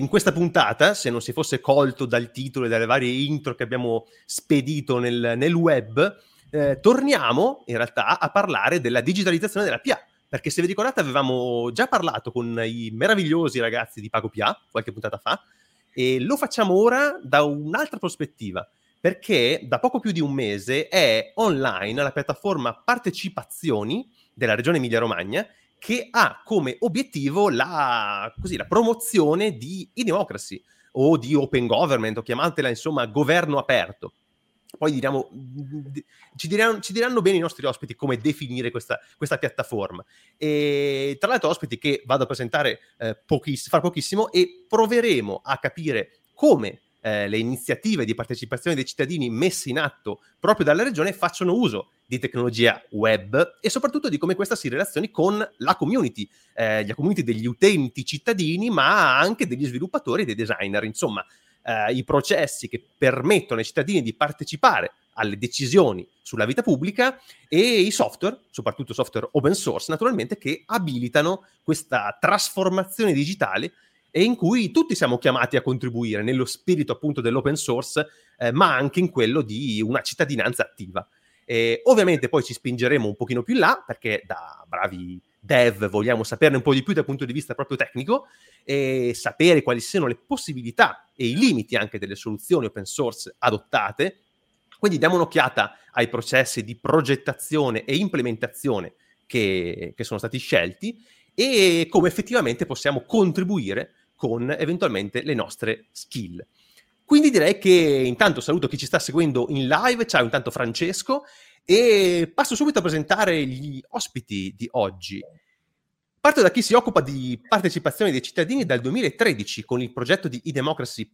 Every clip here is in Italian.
In questa puntata, se non si fosse colto dal titolo e dalle varie intro che abbiamo spedito nel, nel web, eh, torniamo in realtà a parlare della digitalizzazione della PA. Perché se vi ricordate avevamo già parlato con i meravigliosi ragazzi di Pago PA qualche puntata fa e lo facciamo ora da un'altra prospettiva perché da poco più di un mese è online la piattaforma Partecipazioni della regione Emilia-Romagna che ha come obiettivo la, così, la promozione di e-democracy o di open government, o chiamatela insomma governo aperto. Poi diciamo, ci, diranno, ci diranno bene i nostri ospiti come definire questa, questa, piattaforma. E tra l'altro ospiti che vado a presentare eh, pochiss- fra pochissimo e proveremo a capire come eh, le iniziative di partecipazione dei cittadini messe in atto proprio dalla regione facciano uso di tecnologia web e soprattutto di come questa si relazioni con la community, eh, la community degli utenti cittadini, ma anche degli sviluppatori e dei designer. Insomma, eh, i processi che permettono ai cittadini di partecipare alle decisioni sulla vita pubblica e i software, soprattutto software open source, naturalmente, che abilitano questa trasformazione digitale e in cui tutti siamo chiamati a contribuire nello spirito appunto dell'open source, eh, ma anche in quello di una cittadinanza attiva. E ovviamente poi ci spingeremo un pochino più in là, perché da bravi dev vogliamo saperne un po' di più dal punto di vista proprio tecnico e sapere quali siano le possibilità e i limiti anche delle soluzioni open source adottate. Quindi diamo un'occhiata ai processi di progettazione e implementazione che, che sono stati scelti e come effettivamente possiamo contribuire con eventualmente le nostre skill. Quindi direi che intanto saluto chi ci sta seguendo in live, ciao intanto Francesco, e passo subito a presentare gli ospiti di oggi. Parto da chi si occupa di partecipazione dei cittadini dal 2013 con il progetto di eDemocracy.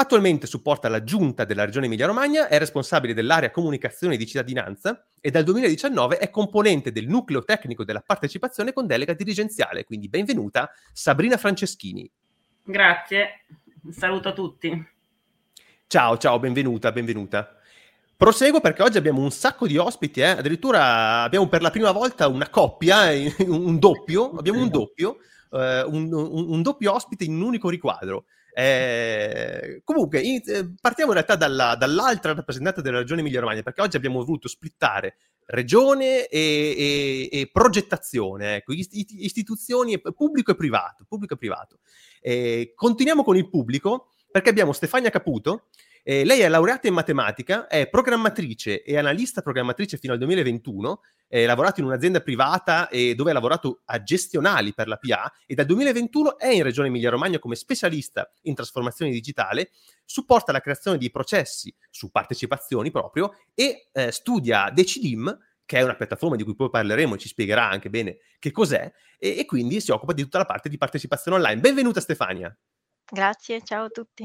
Attualmente supporta la giunta della regione Emilia-Romagna, è responsabile dell'area comunicazione di cittadinanza e dal 2019 è componente del nucleo tecnico della partecipazione con delega dirigenziale. Quindi benvenuta Sabrina Franceschini. Grazie. Saluto a tutti. Ciao, ciao, benvenuta, benvenuta. Proseguo perché oggi abbiamo un sacco di ospiti, eh? addirittura abbiamo per la prima volta una coppia, un doppio, abbiamo un doppio, eh, un, un, un, doppio ospite in un unico riquadro. Eh, comunque, in, eh, partiamo in realtà dalla, dall'altra rappresentante della regione Emilia-Romagna, perché oggi abbiamo voluto splittare regione e, e, e progettazione, ecco, istituzioni pubblico e privato. Pubblico e privato. Eh, continuiamo con il pubblico perché abbiamo Stefania Caputo. Eh, lei è laureata in matematica, è programmatrice e analista programmatrice fino al 2021, ha lavorato in un'azienda privata e dove ha lavorato a gestionali per la PA e dal 2021 è in Regione Emilia-Romagna come specialista in trasformazione digitale, supporta la creazione di processi su partecipazioni proprio e eh, studia Decidim, che è una piattaforma di cui poi parleremo e ci spiegherà anche bene che cos'è, e, e quindi si occupa di tutta la parte di partecipazione online. Benvenuta Stefania. Grazie, ciao a tutti.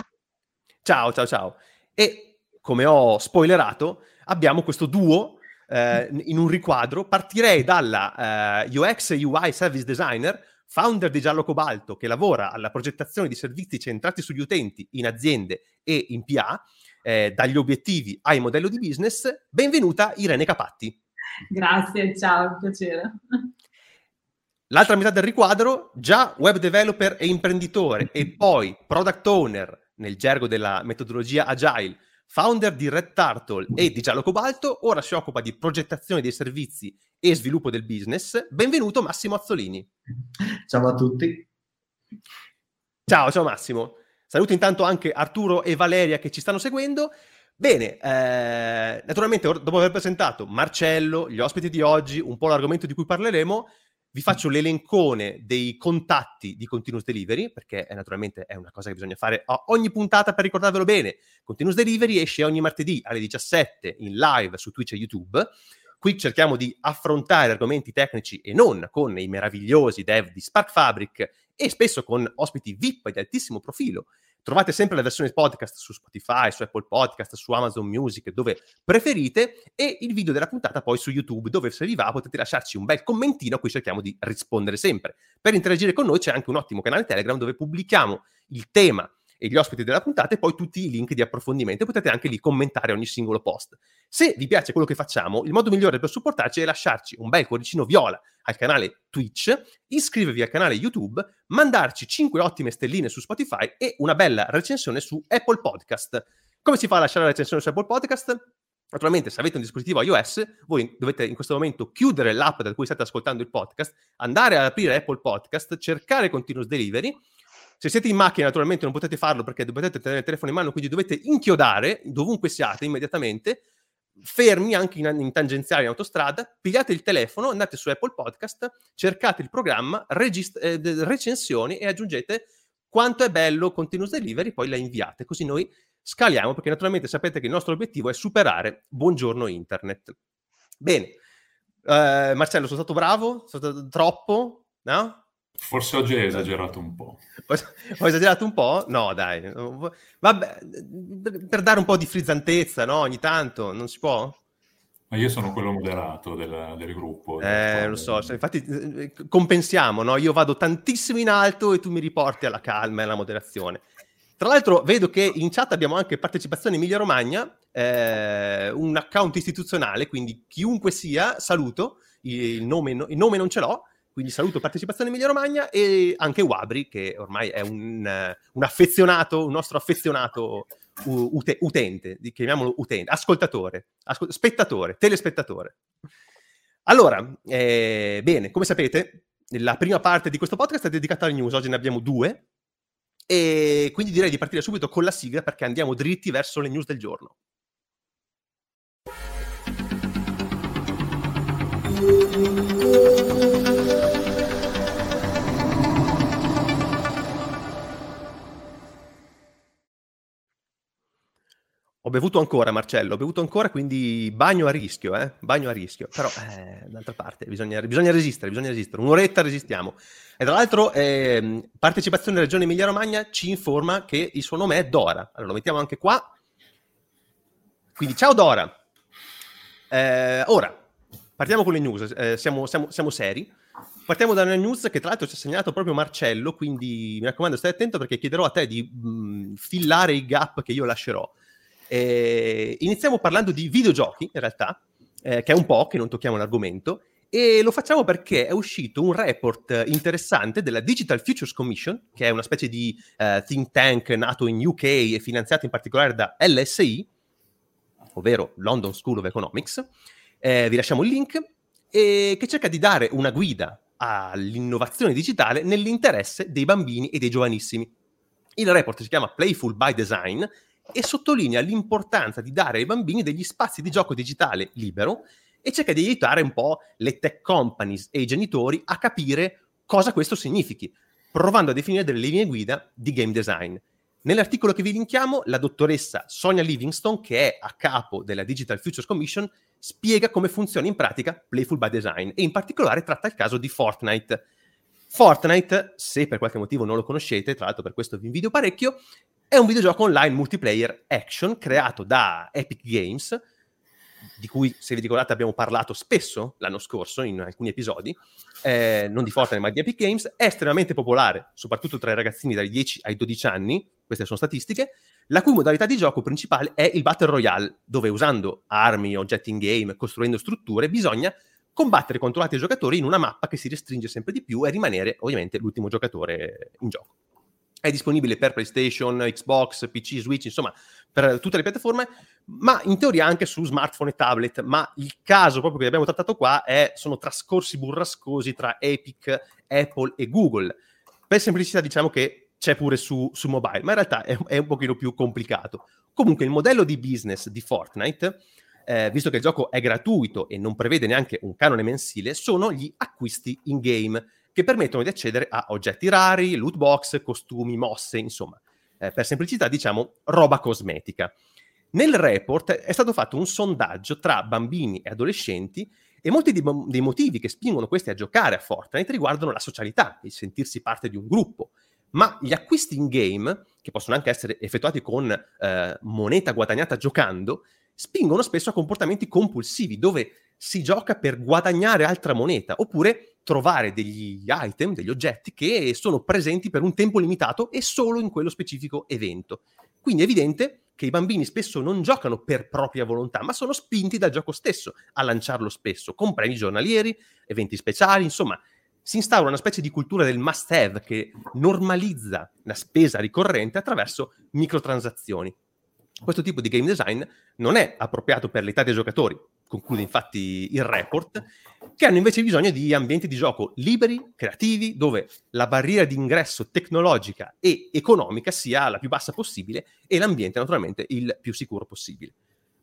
Ciao, ciao, ciao. E come ho spoilerato, abbiamo questo duo eh, in un riquadro. Partirei dalla eh, UX UI Service Designer, founder di Giallo Cobalto, che lavora alla progettazione di servizi centrati sugli utenti in aziende e in PA, eh, dagli obiettivi ai modelli di business. Benvenuta Irene Capatti. Grazie, ciao, piacere. L'altra metà del riquadro, già web developer e imprenditore e poi product owner nel gergo della metodologia agile, founder di Red Turtle e di Giallo Cobalto, ora si occupa di progettazione dei servizi e sviluppo del business. Benvenuto Massimo Azzolini. Ciao a tutti. Ciao, ciao Massimo. Saluto intanto anche Arturo e Valeria che ci stanno seguendo. Bene, eh, naturalmente dopo aver presentato Marcello, gli ospiti di oggi, un po' l'argomento di cui parleremo, vi faccio l'elencone dei contatti di Continuous Delivery, perché è, naturalmente è una cosa che bisogna fare a ogni puntata per ricordarvelo bene. Continuous Delivery esce ogni martedì alle 17 in live su Twitch e YouTube. Qui cerchiamo di affrontare argomenti tecnici e non con i meravigliosi dev di Spark Fabric e spesso con ospiti VIP di altissimo profilo Trovate sempre la versione podcast su Spotify, su Apple Podcast, su Amazon Music, dove preferite, e il video della puntata poi su YouTube, dove se vi va potete lasciarci un bel commentino a cui cerchiamo di rispondere sempre. Per interagire con noi c'è anche un ottimo canale Telegram dove pubblichiamo il tema e gli ospiti della puntata e poi tutti i link di approfondimento. Potete anche lì commentare ogni singolo post. Se vi piace quello che facciamo, il modo migliore per supportarci è lasciarci un bel cuoricino viola al canale Twitch, iscrivervi al canale YouTube, mandarci 5 ottime stelline su Spotify e una bella recensione su Apple Podcast. Come si fa a lasciare la recensione su Apple Podcast? Naturalmente, se avete un dispositivo iOS, voi dovete in questo momento chiudere l'app da cui state ascoltando il podcast, andare ad aprire Apple Podcast, cercare Continuous Delivery. Se siete in macchina, naturalmente non potete farlo perché dovete tenere il telefono in mano, quindi dovete inchiodare dovunque siate immediatamente, fermi anche in, in tangenziale in autostrada, pigliate il telefono, andate su Apple Podcast, cercate il programma, regist- eh, recensioni e aggiungete quanto è bello Continuous Delivery, poi la inviate, così noi scaliamo perché naturalmente sapete che il nostro obiettivo è superare Buongiorno Internet. Bene, uh, Marcello, sono stato bravo? Sono stato troppo? No? Forse oggi hai esagerato un po'. Ho esagerato un po'? No, dai. Vabbè, per dare un po' di frizzantezza, no? Ogni tanto, non si può? Ma io sono quello moderato del, del gruppo. Eh, lo so, infatti eh, compensiamo, no? Io vado tantissimo in alto e tu mi riporti alla calma e alla moderazione. Tra l'altro vedo che in chat abbiamo anche partecipazione Emilia Romagna, eh, un account istituzionale, quindi chiunque sia, saluto, il nome, il nome non ce l'ho, quindi saluto partecipazione Emilia Romagna e anche Wabri, che ormai è un, un affezionato, un nostro affezionato ute, utente, chiamiamolo utente, ascoltatore, ascol- spettatore, telespettatore. Allora, eh, bene, come sapete, la prima parte di questo podcast è dedicata alle news, oggi ne abbiamo due, e quindi direi di partire subito con la sigla perché andiamo dritti verso le news del giorno. Ho bevuto ancora, Marcello, ho bevuto ancora, quindi bagno a rischio, eh? Bagno a rischio. Però, eh, d'altra parte, bisogna, bisogna, resistere, bisogna resistere. Un'oretta resistiamo. E tra l'altro, eh, Partecipazione Regione Emilia-Romagna ci informa che il suo nome è Dora. Allora, lo mettiamo anche qua. Quindi, ciao Dora. Eh, ora, partiamo con le news. Eh, siamo, siamo, siamo seri. Partiamo da una news che tra l'altro ci ha segnalato proprio Marcello, quindi mi raccomando stai attento perché chiederò a te di mh, fillare i gap che io lascerò. Eh, iniziamo parlando di videogiochi, in realtà, eh, che è un po' che non tocchiamo l'argomento, e lo facciamo perché è uscito un report interessante della Digital Futures Commission, che è una specie di uh, think tank nato in UK e finanziato in particolare da LSI, ovvero London School of Economics. Eh, vi lasciamo il link, e che cerca di dare una guida all'innovazione digitale nell'interesse dei bambini e dei giovanissimi. Il report si chiama Playful by Design e sottolinea l'importanza di dare ai bambini degli spazi di gioco digitale libero e cerca di aiutare un po' le tech companies e i genitori a capire cosa questo significhi, provando a definire delle linee guida di game design. Nell'articolo che vi linkiamo, la dottoressa Sonia Livingston, che è a capo della Digital Futures Commission, spiega come funziona in pratica Playful by Design e in particolare tratta il caso di Fortnite. Fortnite, se per qualche motivo non lo conoscete, tra l'altro per questo vi invidio parecchio, è un videogioco online multiplayer action creato da Epic Games, di cui, se vi ricordate, abbiamo parlato spesso l'anno scorso in alcuni episodi, eh, non di Fortnite ma di Epic Games, è estremamente popolare, soprattutto tra i ragazzini dai 10 ai 12 anni, queste sono statistiche, la cui modalità di gioco principale è il Battle Royale, dove usando armi, oggetti in game, costruendo strutture, bisogna combattere contro altri giocatori in una mappa che si restringe sempre di più e rimanere ovviamente l'ultimo giocatore in gioco è disponibile per PlayStation, Xbox, PC, Switch, insomma, per tutte le piattaforme, ma in teoria anche su smartphone e tablet. Ma il caso proprio che abbiamo trattato qua è, sono trascorsi burrascosi tra Epic, Apple e Google. Per semplicità diciamo che c'è pure su, su mobile, ma in realtà è, è, un pochino più complicato. Comunque il modello di business di Fortnite, eh, visto che il gioco è gratuito e non prevede neanche un canone mensile, sono gli acquisti in game che permettono di accedere a oggetti rari, loot box, costumi, mosse, insomma, eh, per semplicità diciamo roba cosmetica. Nel report è stato fatto un sondaggio tra bambini e adolescenti e molti dei, dei motivi che spingono questi a giocare a Fortnite riguardano la socialità, il sentirsi parte di un gruppo, ma gli acquisti in game, che possono anche essere effettuati con eh, moneta guadagnata giocando, spingono spesso a comportamenti compulsivi, dove si gioca per guadagnare altra moneta, oppure trovare degli item, degli oggetti che sono presenti per un tempo limitato e solo in quello specifico evento. Quindi è evidente che i bambini spesso non giocano per propria volontà, ma sono spinti dal gioco stesso a lanciarlo spesso, con premi giornalieri, eventi speciali, insomma, si instaura una specie di cultura del must have che normalizza la spesa ricorrente attraverso microtransazioni. Questo tipo di game design non è appropriato per l'età dei giocatori, conclude infatti il report, che hanno invece bisogno di ambienti di gioco liberi, creativi, dove la barriera di ingresso tecnologica e economica sia la più bassa possibile e l'ambiente naturalmente il più sicuro possibile.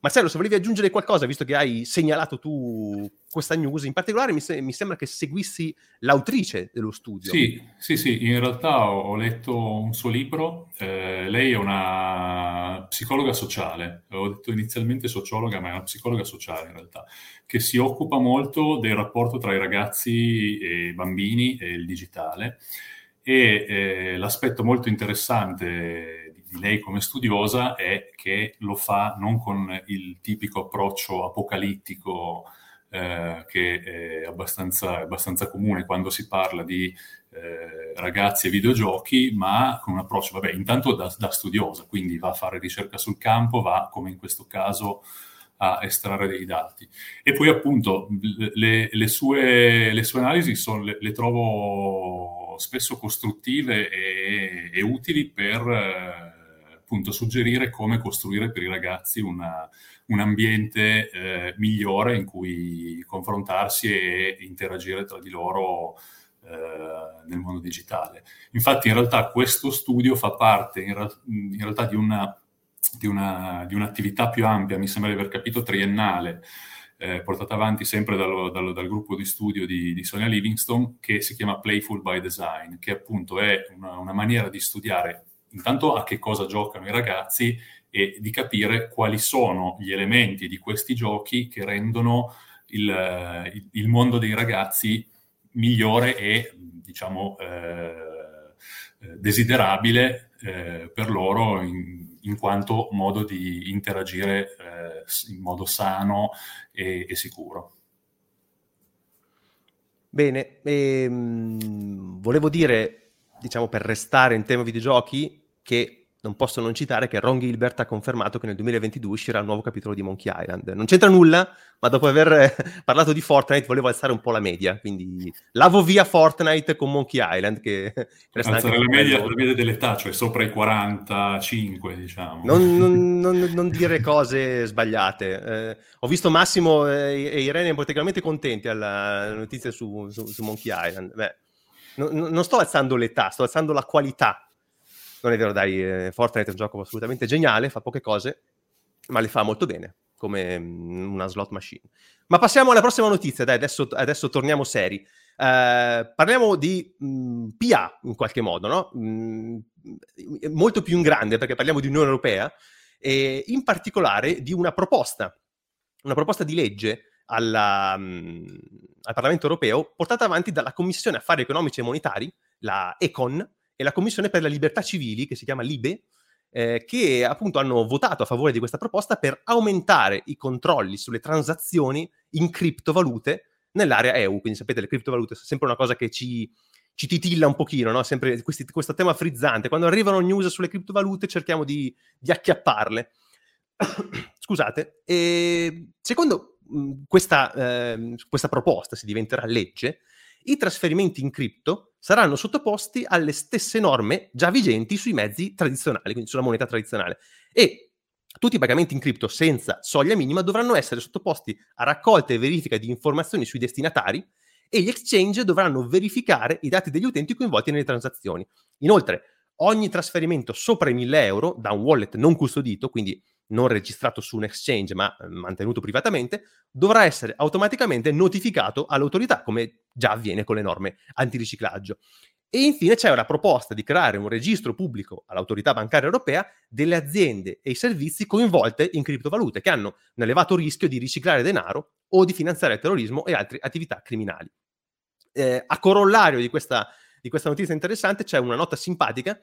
Marcello, se volevi aggiungere qualcosa, visto che hai segnalato tu questa news, in particolare mi, se- mi sembra che seguissi l'autrice dello studio. Sì, sì, sì, in realtà ho, ho letto un suo libro, eh, lei è una psicologa sociale, ho detto inizialmente sociologa, ma è una psicologa sociale in realtà, che si occupa molto del rapporto tra i ragazzi e i bambini e il digitale. E eh, l'aspetto molto interessante di lei come studiosa è che lo fa non con il tipico approccio apocalittico eh, che è abbastanza, abbastanza, comune quando si parla di eh, ragazzi e videogiochi, ma con un approccio, vabbè, intanto da, da, studiosa, quindi va a fare ricerca sul campo, va, come in questo caso, a estrarre dei dati. E poi appunto le, le, sue, le sue, analisi sono, le, le, trovo spesso costruttive e, e utili per... Eh, appunto suggerire come costruire per i ragazzi una, un ambiente eh, migliore in cui confrontarsi e interagire tra di loro eh, nel mondo digitale. Infatti in realtà questo studio fa parte in, ra- in realtà di, una, di, una, di, un'attività più ampia, mi sembra di aver capito triennale, eh, portata avanti sempre dallo, dallo, dal gruppo di studio di, di, Sonia Livingstone, che si chiama Playful by Design, che appunto è una, una maniera di studiare intanto a che cosa giocano i ragazzi e di capire quali sono gli elementi di questi giochi che rendono il, il mondo dei ragazzi migliore e, diciamo, eh, desiderabile eh, per loro in, in, quanto modo di interagire eh, in modo sano e, e sicuro. Bene, ehm, volevo dire, diciamo per restare in tema videogiochi, che non posso non citare che Ron Gilbert ha confermato che nel 2022 uscirà il nuovo capitolo di Monkey Island. Non c'entra nulla, ma dopo aver eh, parlato di Fortnite volevo alzare un po' la media, quindi lavo via Fortnite con Monkey Island che resta Alzare la media, la media dell'età, cioè sopra i 45, diciamo. Non, non, non, non dire cose sbagliate. Eh, ho visto Massimo e, Irene praticamente contenti alla notizia su, su, su Monkey Island. Beh, non sto alzando l'età, sto alzando la qualità non è vero, dai, eh, Fortnite è un gioco assolutamente geniale, fa poche cose, ma le fa molto bene, come mm, una slot machine. Ma passiamo alla prossima notizia, dai, adesso, adesso torniamo seri. Uh, parliamo di mh, mm, PA in qualche modo, no? Mh, mm, molto più in grande perché parliamo di Unione Europea e in particolare di una proposta, una proposta di legge alla, mh, al Parlamento Europeo portata avanti dalla Commissione Affari Economici e Monetari, la ECON, e la Commissione per le Libertà Civili, che si chiama LIBE, eh, che appunto hanno votato a favore di questa proposta per aumentare i controlli sulle transazioni in criptovalute nell'area EU. Quindi sapete, le criptovalute sono sempre una cosa che ci, ci titilla un pochino, no? Sempre questi, questo tema frizzante. Quando arrivano news sulle criptovalute cerchiamo di, di acchiapparle. Scusate. E secondo mh, questa, eh, questa proposta, se diventerà legge, i trasferimenti in cripto saranno sottoposti alle stesse norme già vigenti sui mezzi tradizionali, quindi sulla moneta tradizionale. E tutti i pagamenti in cripto senza soglia minima dovranno essere sottoposti a raccolta e verifica di informazioni sui destinatari e gli exchange dovranno verificare i dati degli utenti coinvolti nelle transazioni. Inoltre, ogni trasferimento sopra i 1000 euro da un wallet non custodito, quindi non registrato su un exchange ma eh, mantenuto privatamente, dovrà essere automaticamente notificato all'autorità, come già avviene con le norme antiriciclaggio. E infine c'è una proposta di creare un registro pubblico all'autorità bancaria europea delle aziende e i servizi coinvolte in criptovalute che hanno un elevato rischio di riciclare denaro o di finanziare il terrorismo e altre attività criminali. Eh, a corollario di questa, di questa notizia interessante c'è una nota simpatica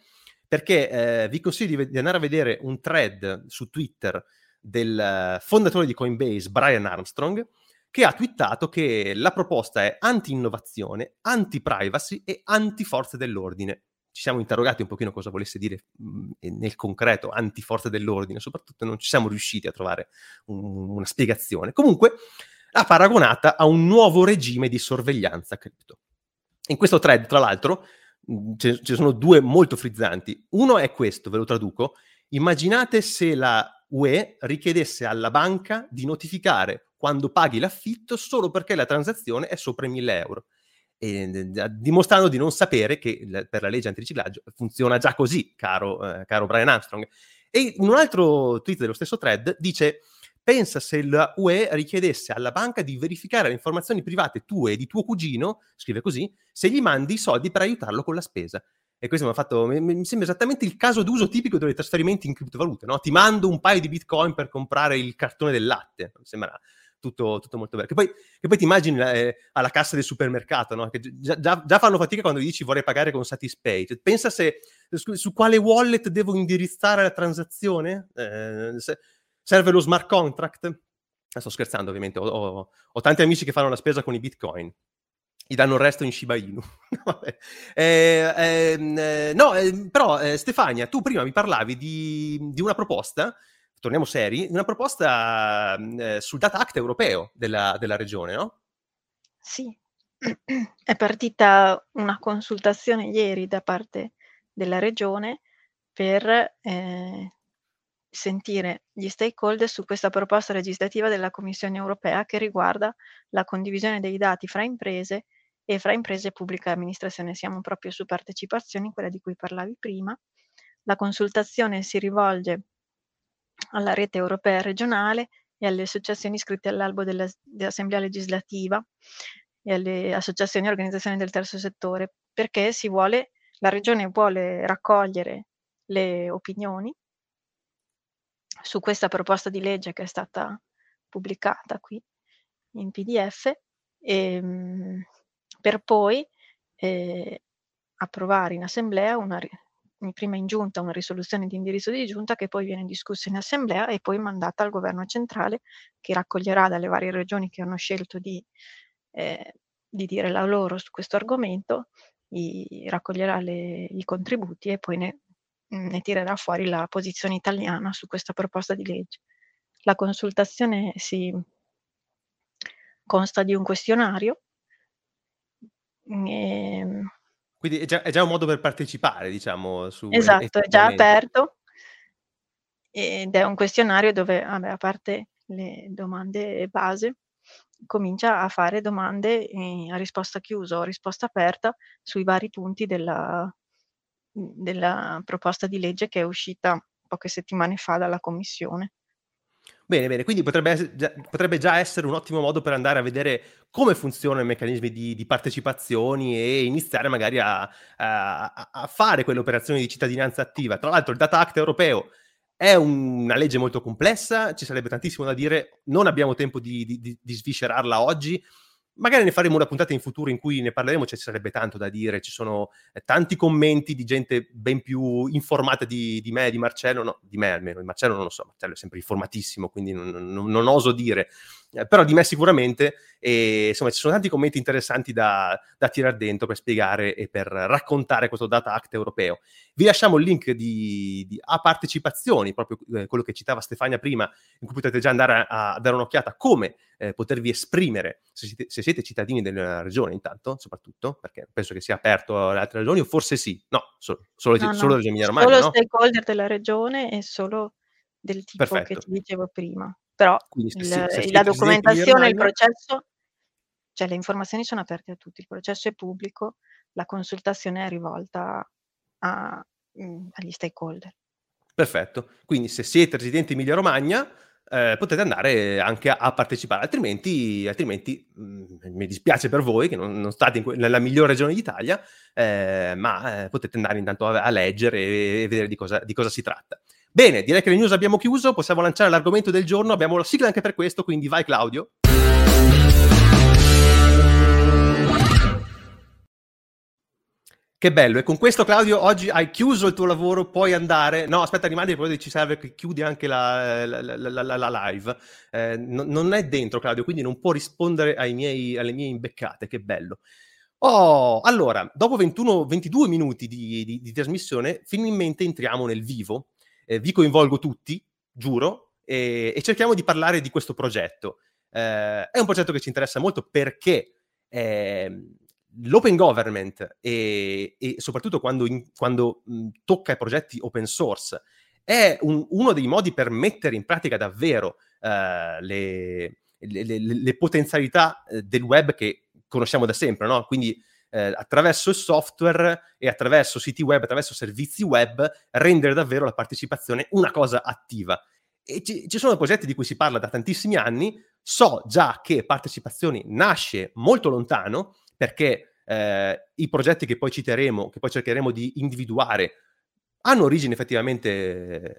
perché eh, vi consiglio di, andare a vedere un thread su Twitter del fondatore di Coinbase, Brian Armstrong, che ha twittato che la proposta è anti-innovazione, anti-privacy e anti-forze dell'ordine. Ci siamo interrogati un pochino cosa volesse dire mh, nel concreto anti-forze dell'ordine, soprattutto non ci siamo riusciti a trovare un, una spiegazione. Comunque l'ha paragonata a un nuovo regime di sorveglianza cripto. In questo thread, tra l'altro, ce ne sono due molto frizzanti. Uno è questo, ve lo traduco. Immaginate se la UE richiedesse alla banca di notificare quando paghi l'affitto solo perché la transazione è sopra i 1000 euro. E, dimostrando di non sapere che per la legge antiriciclaggio funziona già così, caro, eh, caro Brian Armstrong. E in un altro tweet dello stesso thread dice pensa se la UE richiedesse alla banca di verificare le informazioni private tue e di tuo cugino, scrive così, se gli mandi i soldi per aiutarlo con la spesa. E questo mi, fatto, mi sembra esattamente il caso d'uso tipico dei trasferimenti in criptovalute, no? Ti mando un paio di bitcoin per comprare il cartone del latte. Mi sembra tutto, tutto molto bello. Che poi, che poi ti immagini eh, alla cassa del supermercato, no? Che già, già, già, fanno fatica quando gli dici vorrei pagare con Satispay. Cioè, pensa se, su, su, quale wallet devo indirizzare la transazione? Eh, se, serve lo smart contract? Sto scherzando ovviamente, ho, ho, ho tanti amici che fanno la spesa con i bitcoin gli danno il resto in Shiba Inu. eh, ehm, eh, no, eh, però eh, Stefania, tu prima mi parlavi di, di una proposta, torniamo seri, una proposta mm, eh, sul Data Act europeo della, della regione, no? Sì, è partita una consultazione ieri da parte della regione per eh, sentire gli stakeholder su questa proposta legislativa della Commissione europea che riguarda la condivisione dei dati fra imprese e fra imprese e pubblica amministrazione. Siamo proprio su partecipazioni, quella di cui parlavi prima. La consultazione si rivolge alla rete europea regionale e alle associazioni iscritte all'albo della, dell'Assemblea legislativa e alle associazioni e organizzazioni del terzo settore, perché si vuole, la Regione vuole raccogliere le opinioni su questa proposta di legge che è stata pubblicata qui in PDF e, ehm, per poi eh, approvare in assemblea una, prima in giunta una risoluzione di indirizzo di giunta che poi viene discussa in assemblea e poi mandata al governo centrale che raccoglierà dalle varie regioni che hanno scelto di, eh, di dire la loro su questo argomento, i, raccoglierà le, i contributi e poi ne, ne tirerà fuori la posizione italiana su questa proposta di legge. La consultazione si consta di un questionario e... Ehm Quindi è già, è già, un modo per partecipare, diciamo, su... Esatto, è già aperto ed è un questionario dove, vabbè, a parte le domande base, comincia a fare domande a risposta chiusa o risposta aperta sui vari punti della, della proposta di legge che è uscita poche settimane fa dalla Commissione. Bene, bene, quindi potrebbe, potrebbe, già, essere un ottimo modo per andare a vedere come funzionano i meccanismi di, di partecipazioni e iniziare magari a, a, a, fare quelle operazioni di cittadinanza attiva. Tra l'altro il Data Act europeo è un, una legge molto complessa, ci sarebbe tantissimo da dire, non abbiamo tempo di, di, di sviscerarla oggi, Magari ne faremo una puntata in futuro in cui ne parleremo, ci sarebbe tanto da dire, ci sono eh, tanti commenti di gente ben più informata di, di me, di Marcello, no, di me almeno, di Marcello non lo so, Marcello è sempre informatissimo, quindi non, non, non oso dire, però di me sicuramente, e insomma ci sono tanti commenti interessanti da, da tirare dentro per spiegare e per raccontare questo Data Act europeo. Vi lasciamo il link di, di, a partecipazioni, proprio eh, quello che citava Stefania prima, in cui potete già andare a, a dare un'occhiata a come eh, potervi esprimere se siete, se siete, cittadini della regione intanto, soprattutto, perché penso che sia aperto alle altre regioni, o forse sì, no, solo, solo, no, solo no. Regione Emilia Romagna, Solo no? stakeholder della regione e solo del tipo Perfetto. che ti dicevo prima. Però Quindi, il, se, la documentazione, il processo, cioè le informazioni sono aperte a tutti, il processo è pubblico, la consultazione è rivolta a, mh, mm, agli stakeholder. Perfetto, quindi se siete residenti in Emilia Romagna eh, potete andare anche a, a partecipare, altrimenti, altrimenti mh, mm, mi dispiace per voi che non, non state que- nella migliore regione d'Italia, eh, ma eh, potete andare intanto a, a leggere e, e vedere di cosa, di cosa si tratta. Bene, direi che le news abbiamo chiuso, possiamo lanciare l'argomento del giorno, abbiamo la sigla anche per questo, quindi vai Claudio. Che bello. E con questo, Claudio, oggi hai chiuso il tuo lavoro, puoi andare. No, aspetta, rimani, poi ci serve che chiudi anche la, la, la, la live. Eh, no, non è dentro, Claudio, quindi non può rispondere miei, alle mie imbeccate. Che bello. Oh, allora, dopo 21, 22 minuti di, di, di, trasmissione, finalmente entriamo nel vivo. Eh, vi coinvolgo tutti, giuro, e, e, cerchiamo di parlare di questo progetto. Eh, è un progetto che ci interessa molto perché eh, l'open government e, e soprattutto quando, in, quando tocca i progetti open source è un, uno dei modi per mettere in pratica davvero uh, le, le, le, le, potenzialità eh, del web che conosciamo da sempre, no? Quindi eh, attraverso il software e attraverso siti web, attraverso servizi web, rendere davvero la partecipazione una cosa attiva. E ci, ci sono progetti di cui si parla da tantissimi anni, so già che partecipazioni nasce molto lontano, perché eh, i progetti che poi citeremo, che poi cercheremo di individuare, hanno origine effettivamente eh,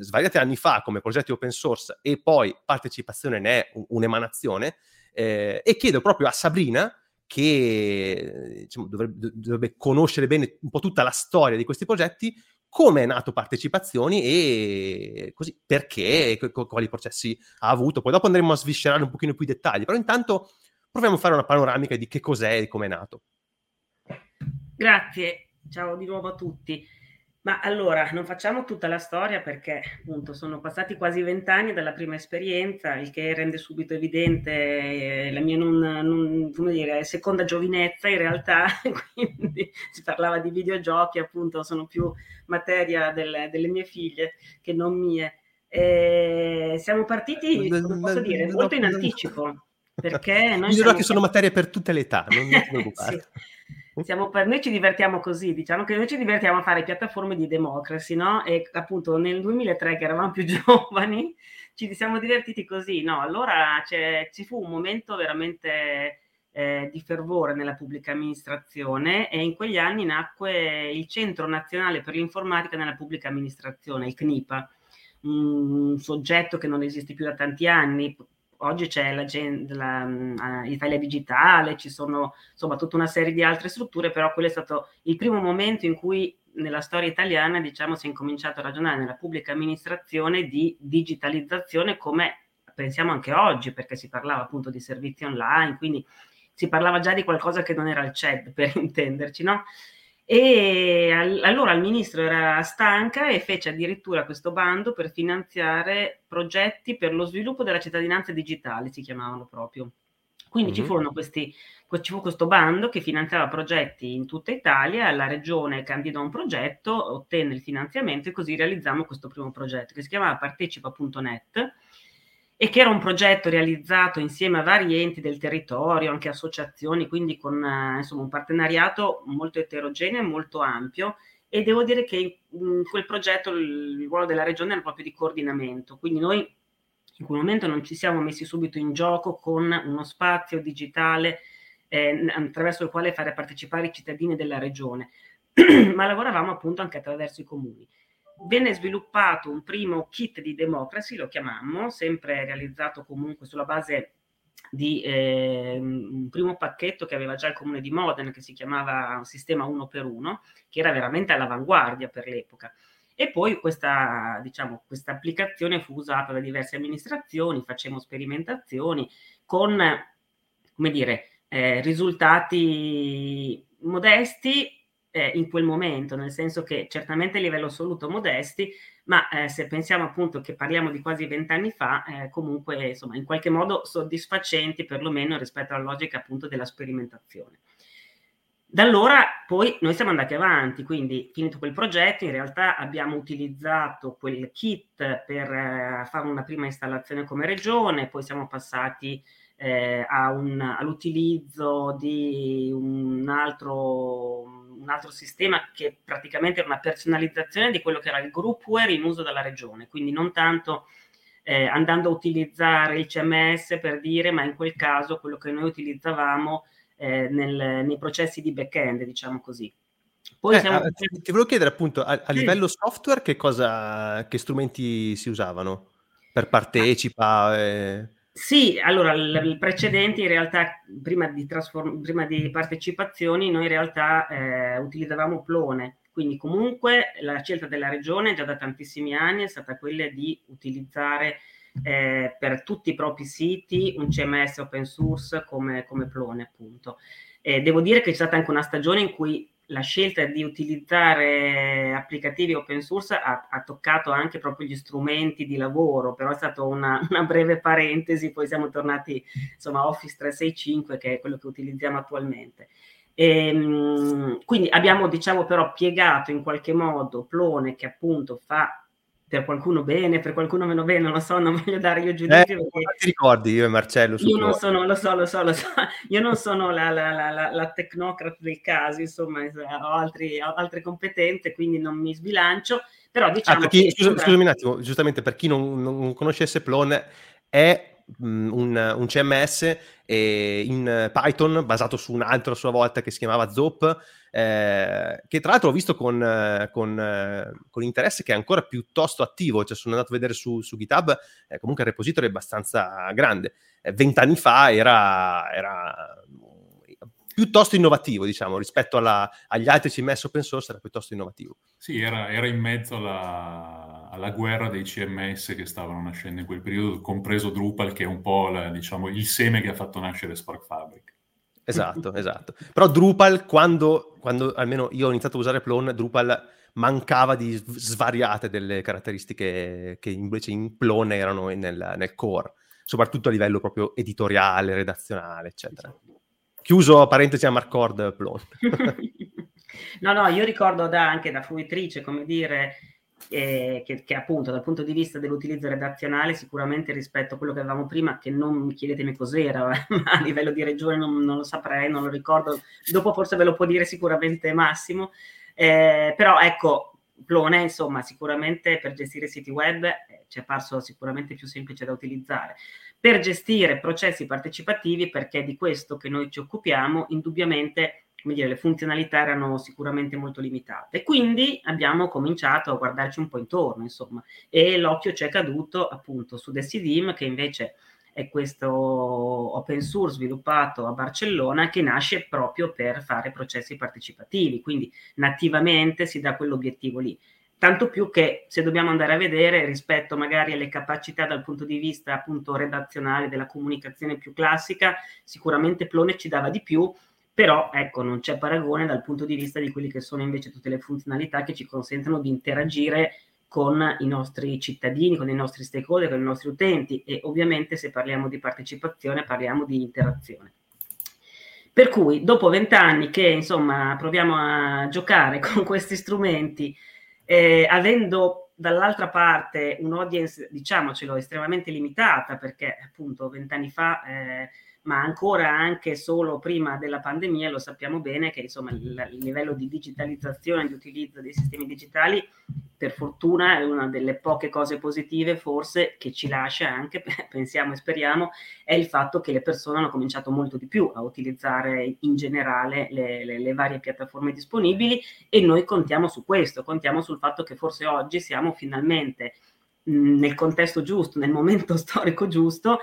svariati anni fa come progetti open source e poi partecipazione ne è un'emanazione eh, e chiedo proprio a Sabrina che diciamo, dovrebbe, dovrebbe, conoscere bene un po' tutta la storia di questi progetti, come è nato Partecipazioni e così, perché, quali processi ha avuto. Poi dopo andremo a sviscerare un pochino più i dettagli, però intanto proviamo a fare una panoramica di che cos'è e come è nato. Grazie, ciao di nuovo a tutti. Ma allora, non facciamo tutta la storia perché appunto sono passati quasi vent'anni dalla prima esperienza, il che rende subito evidente eh, la mia non, non, come dire, seconda giovinezza in realtà, quindi si parlava di videogiochi, appunto sono più materia del, delle mie figlie che non mie. E siamo partiti, come posso dire, molto in anticipo. Perché noi I videogiochi sono materie per tutte le età, non ti preoccupare. sì. Siamo per, noi ci divertiamo così, diciamo che noi ci divertiamo a fare piattaforme di democracy, no? E appunto nel 2003, che eravamo più giovani, ci siamo divertiti così, no? Allora ci fu un momento veramente eh, di fervore nella pubblica amministrazione e in quegli anni nacque il Centro Nazionale per l'Informatica nella Pubblica Amministrazione, il CNIPA, un soggetto che non esiste più da tanti anni, oggi c'è l'Italia uh, Digitale, ci sono insomma tutta una serie di altre strutture, però quello è stato il primo momento in cui nella storia italiana diciamo si è incominciato a ragionare nella pubblica amministrazione di digitalizzazione come pensiamo anche oggi, perché si parlava appunto di servizi online, quindi si parlava già di qualcosa che non era il CED per intenderci, no? E allora il ministro era stanca e fece addirittura questo bando per finanziare progetti per lo sviluppo della cittadinanza digitale, si chiamavano proprio. Quindi mm-hmm. ci, furono questi, ci fu questo bando che finanziava progetti in tutta Italia, la regione candidò un progetto, ottenne il finanziamento e così realizzammo questo primo progetto che si chiamava partecipa.net e che era un progetto realizzato insieme a vari enti del territorio, anche associazioni, quindi con eh, insomma, un partenariato molto eterogeneo e molto ampio. E devo dire che in quel progetto il ruolo della regione era proprio di coordinamento, quindi noi in quel momento non ci siamo messi subito in gioco con uno spazio digitale eh, attraverso il quale fare partecipare i cittadini della regione, ma lavoravamo appunto anche attraverso i comuni venne sviluppato un primo kit di democracy, lo chiamammo, sempre realizzato comunque sulla base di eh, un primo pacchetto che aveva già il comune di Modena, che si chiamava Sistema 1 per 1, che era veramente all'avanguardia per l'epoca. E poi questa, diciamo, questa applicazione fu usata da diverse amministrazioni, facemmo sperimentazioni con, come dire, eh, risultati modesti eh, in quel momento, nel senso che certamente a livello assoluto modesti, ma eh, se pensiamo appunto che parliamo di quasi vent'anni fa, eh, comunque insomma in qualche modo soddisfacenti perlomeno rispetto alla logica appunto della sperimentazione. Da allora poi noi siamo andati avanti, quindi finito quel progetto in realtà abbiamo utilizzato quel kit per eh, fare una prima installazione come regione, poi siamo passati eh, un, all'utilizzo di un altro un altro sistema che praticamente era una personalizzazione di quello che era il groupware in uso dalla regione, quindi non tanto eh, andando a utilizzare il CMS per dire, ma in quel caso quello che noi utilizzavamo eh, nel, nei processi di back-end, diciamo così. Poi eh, siamo... ti volevo chiedere appunto a, a livello software che, cosa, che strumenti si usavano per partecipa? Eh... Sì, allora il, precedente in realtà, prima di, trasform- prima di partecipazioni, noi in realtà eh, utilizzavamo Plone, quindi comunque la scelta della regione già da tantissimi anni è stata quella di utilizzare eh, per tutti i propri siti un CMS open source come, come Plone appunto. Eh, devo dire che c'è stata anche una stagione in cui la scelta di utilizzare applicativi open source ha, ha, toccato anche proprio gli strumenti di lavoro, però è stata una, una, breve parentesi, poi siamo tornati insomma Office 365 che è quello che utilizziamo attualmente. E, ehm, quindi abbiamo diciamo però piegato in qualche modo Plone che appunto fa per qualcuno bene, per qualcuno meno bene, non lo so, non voglio dare io giudizio. Eh, ti ricordi io e Marcello? Io non sono, lo so, lo so, lo so, io non sono la, la, la, la tecnocrata del caso, insomma, ho, altri, ho altre competenze, quindi non mi sbilancio, però ah, diciamo... Ah, chi, scusa, scusami un attimo, giustamente per chi non, non conoscesse Plone, è un, un, CMS in Python basato su un altro a sua volta che si chiamava Zop eh, che tra l'altro ho visto con, con, con, interesse che è ancora piuttosto attivo, cioè sono andato a vedere su, su GitHub, eh, comunque il repository è abbastanza grande. Eh, vent'anni fa era, era, piuttosto innovativo, diciamo, rispetto alla, agli altri CMS open source era piuttosto innovativo. Sì, era, era in mezzo alla, alla, guerra dei CMS che stavano nascendo in quel periodo, compreso Drupal, che è un po' la, diciamo, il seme che ha fatto nascere Spark Fabric. Esatto, esatto. Però Drupal, quando, quando, almeno io ho iniziato a usare Plone, Drupal mancava di svariate delle caratteristiche che invece in Plone erano nel, nel core, soprattutto a livello proprio editoriale, redazionale, eccetera. Chiuso parentesi a Marcord Plone. no, no, io ricordo da, anche da fruitrice, come dire, eh, che, che, appunto dal punto di vista dell'utilizzo redazionale sicuramente rispetto a quello che avevamo prima, che non chiedetemi cos'era, ma a livello di regione non, non, lo saprei, non lo ricordo, dopo forse ve lo può dire sicuramente Massimo, eh, però ecco, Plone insomma sicuramente per gestire siti web eh, ci è apparso sicuramente più semplice da utilizzare. Per gestire processi partecipativi, perché è di questo che noi ci occupiamo, indubbiamente come dire, le funzionalità erano sicuramente molto limitate. Quindi abbiamo cominciato a guardarci un po' intorno, insomma, e l'occhio ci è caduto appunto su Decidim, che invece è questo open source sviluppato a Barcellona che nasce proprio per fare processi partecipativi, quindi nativamente si dà quell'obiettivo lì. Tanto più che se dobbiamo andare a vedere rispetto magari alle capacità dal punto di vista appunto redazionale della comunicazione più classica, sicuramente Plone ci dava di più, però ecco non c'è paragone dal punto di vista di quelli che sono invece tutte le funzionalità che ci consentono di interagire con i nostri cittadini, con i nostri stakeholder, con i nostri utenti e ovviamente se parliamo di partecipazione parliamo di interazione. Per cui dopo vent'anni che insomma proviamo a giocare con questi strumenti, eh, avendo dall'altra parte un'audience, diciamocelo, estremamente limitata, perché appunto vent'anni fa eh, ma ancora anche solo prima della pandemia lo sappiamo bene che insomma il, il livello di digitalizzazione di utilizzo dei sistemi digitali per fortuna è una delle poche cose positive forse che ci lascia anche, pensiamo e speriamo, è il fatto che le persone hanno cominciato molto di più a utilizzare in generale le, le, le varie piattaforme disponibili e noi contiamo su questo, contiamo sul fatto che forse oggi siamo finalmente nel contesto giusto, nel momento storico giusto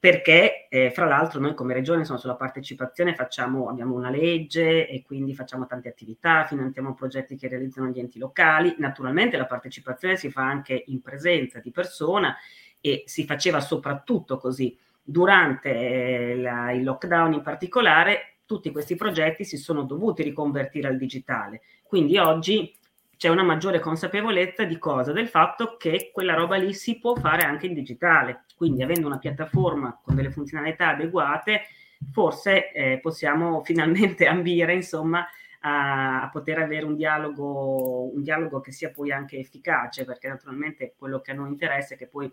perché eh, fra l'altro noi come regione insomma, sulla partecipazione facciamo, abbiamo una legge e quindi facciamo tante attività, finanziamo progetti che realizzano gli enti locali, naturalmente la partecipazione si fa anche in presenza di persona e si faceva soprattutto così. Durante eh, la, il lockdown in particolare, tutti questi progetti si sono dovuti riconvertire al digitale, quindi oggi c'è una maggiore consapevolezza di cosa? Del fatto che quella roba lì si può fare anche in digitale. Quindi avendo una piattaforma con delle funzionalità adeguate, forse eh, possiamo finalmente ambire, insomma, a, a, poter avere un dialogo, un dialogo che sia poi anche efficace, perché naturalmente quello che a noi interessa è che poi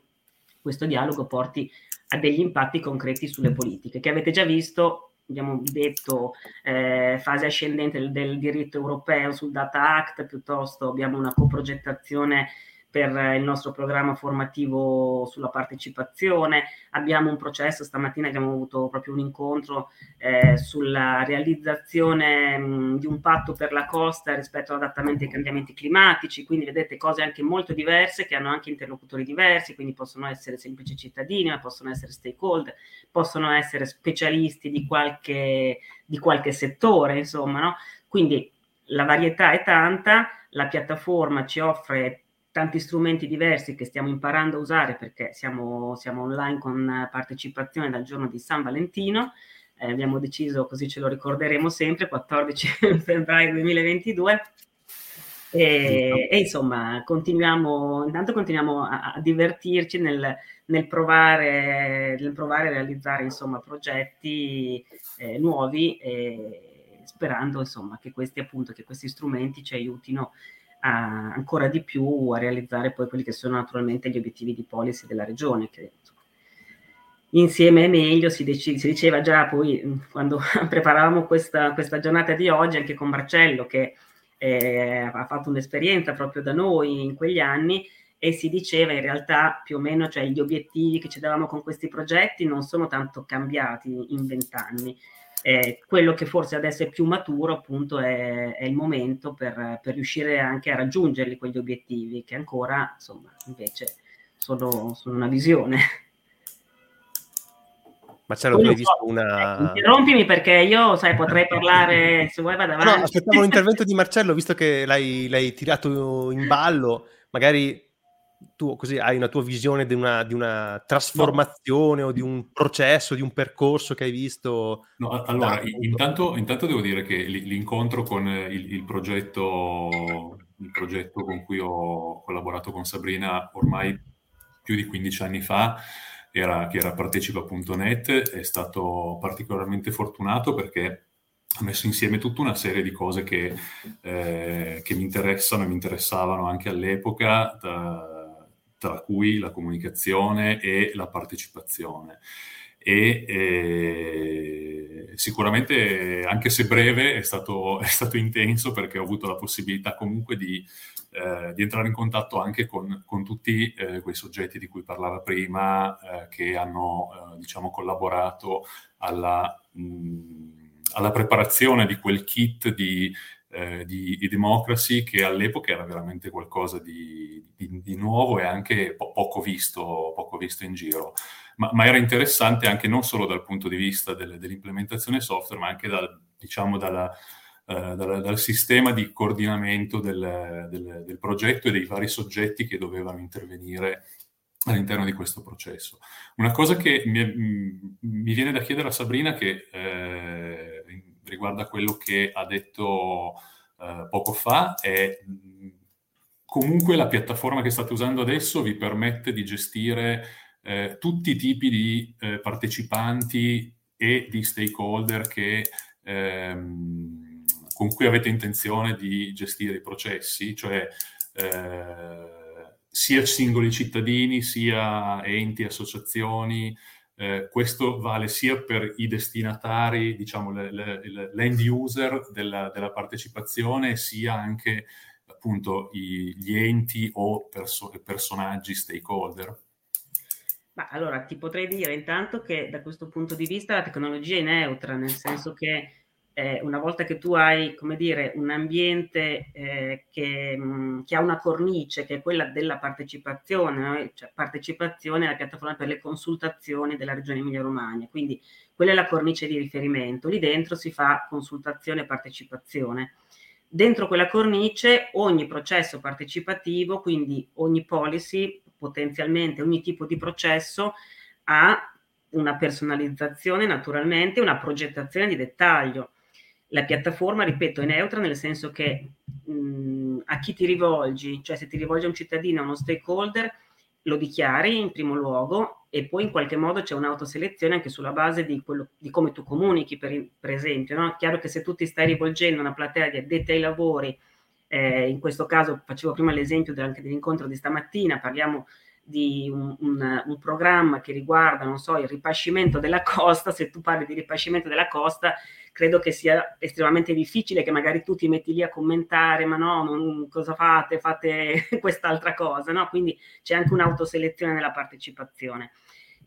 questo dialogo porti a degli impatti concreti sulle politiche, che avete già visto abbiamo detto, eh, fase ascendente del, del, diritto europeo sul Data Act, piuttosto abbiamo una coprogettazione per il nostro programma formativo sulla partecipazione. Abbiamo un processo, stamattina abbiamo avuto proprio un incontro eh, sulla realizzazione mh, di un patto per la costa rispetto all'adattamento ai cambiamenti climatici, quindi vedete cose anche molto diverse che hanno anche interlocutori diversi, quindi possono essere semplici cittadini, ma possono essere stakeholder, possono essere specialisti di qualche, di qualche settore, insomma, no? Quindi la varietà è tanta, la piattaforma ci offre tanti strumenti diversi che stiamo imparando a usare perché siamo, siamo online con partecipazione dal giorno di San Valentino. Eh, abbiamo deciso, così ce lo ricorderemo sempre, 14 febbraio 2022. E, e, insomma, continuiamo, intanto continuiamo a, a divertirci nel, nel, provare, nel provare a realizzare insomma, progetti eh, nuovi, e sperando insomma, che questi appunto, che questi strumenti ci aiutino a, ancora di più a realizzare poi quelli che sono naturalmente gli obiettivi di policy della regione, che insieme è meglio, si, dec- si, diceva già poi mm, quando preparavamo questa, questa, giornata di oggi anche con Marcello che eh, ha fatto un'esperienza proprio da noi in quegli anni e si diceva in realtà più o meno, cioè gli obiettivi che ci davamo con questi progetti non sono tanto cambiati in vent'anni, eh, quello che forse adesso è più maturo appunto è, è il momento per, per, riuscire anche a raggiungerli quegli obiettivi che ancora insomma invece sono, sono una visione. Marcello, tu hai visto una... Eh, interrompimi perché io, sai, potrei parlare, se vuoi vado avanti. No, aspettavo l'intervento di Marcello, visto che l'hai, l'hai tirato in ballo, magari tu così hai una tua visione di una, di una trasformazione no. o di un processo, di un percorso che hai visto? No, allora, intanto, intanto, devo dire che l'incontro con il, il, progetto, il progetto con cui ho collaborato con Sabrina ormai più di 15 anni fa, era, che era partecipa.net, è stato particolarmente fortunato perché ha messo insieme tutta una serie di cose che, eh, che mi interessano e mi interessavano anche all'epoca. Da, tra cui la comunicazione e la partecipazione. E eh, sicuramente, anche se breve, è stato, è stato, intenso perché ho avuto la possibilità comunque di, eh, di entrare in contatto anche con, con tutti eh, quei soggetti di cui parlava prima, eh, che hanno eh, diciamo, collaborato alla, mh, alla preparazione di quel kit di eh, di, di, Democracy che all'epoca era veramente qualcosa di, di, di nuovo e anche po- poco, visto, poco, visto, in giro. Ma, ma, era interessante anche non solo dal punto di vista del, dell'implementazione software, ma anche dal, diciamo dalla, uh, dal, dal, sistema di coordinamento del, del, del progetto e dei vari soggetti che dovevano intervenire all'interno di questo processo. Una cosa che mi, mi viene da chiedere a Sabrina, che eh, riguarda quello che ha detto eh, poco fa è comunque la piattaforma che state usando adesso vi permette di gestire eh, tutti i tipi di eh, partecipanti e di stakeholder che, ehm, con cui avete intenzione di gestire i processi, cioè eh, sia singoli cittadini, sia enti, associazioni, eh, questo vale sia per i destinatari, diciamo le, le, l'end user della, della, partecipazione, sia anche appunto i, gli enti o perso- personaggi stakeholder. Ma allora ti potrei dire intanto che da questo punto di vista la tecnologia è neutra, nel senso che eh, una volta che tu hai, come dire, un ambiente eh, che, mm, che, ha una cornice, che è quella della partecipazione, no? cioè partecipazione alla piattaforma per le consultazioni della Regione Emilia-Romagna, quindi quella è la cornice di riferimento, lì dentro si fa consultazione e partecipazione. Dentro quella cornice ogni processo partecipativo, quindi ogni policy, potenzialmente ogni tipo di processo, ha una personalizzazione naturalmente, una progettazione di dettaglio la piattaforma, ripeto, è neutra nel senso che mh, a chi ti rivolgi, cioè se ti rivolge a un cittadino, a uno stakeholder, lo dichiari in primo luogo e poi in qualche modo c'è un'autoselezione anche sulla base di, quello, di come tu comunichi, per, per esempio. È chiaro che se tu ti stai rivolgendo a una platea di addetti ai lavori, eh, in questo caso facevo prima l'esempio anche dell'incontro di stamattina, parliamo di un, un, un, programma che riguarda, non so, il ripascimento della costa, se tu parli di ripascimento della costa, credo che sia estremamente difficile che magari tu ti metti lì a commentare, ma no, non, cosa fate? Fate quest'altra cosa, no? Quindi c'è anche un'autoselezione nella partecipazione.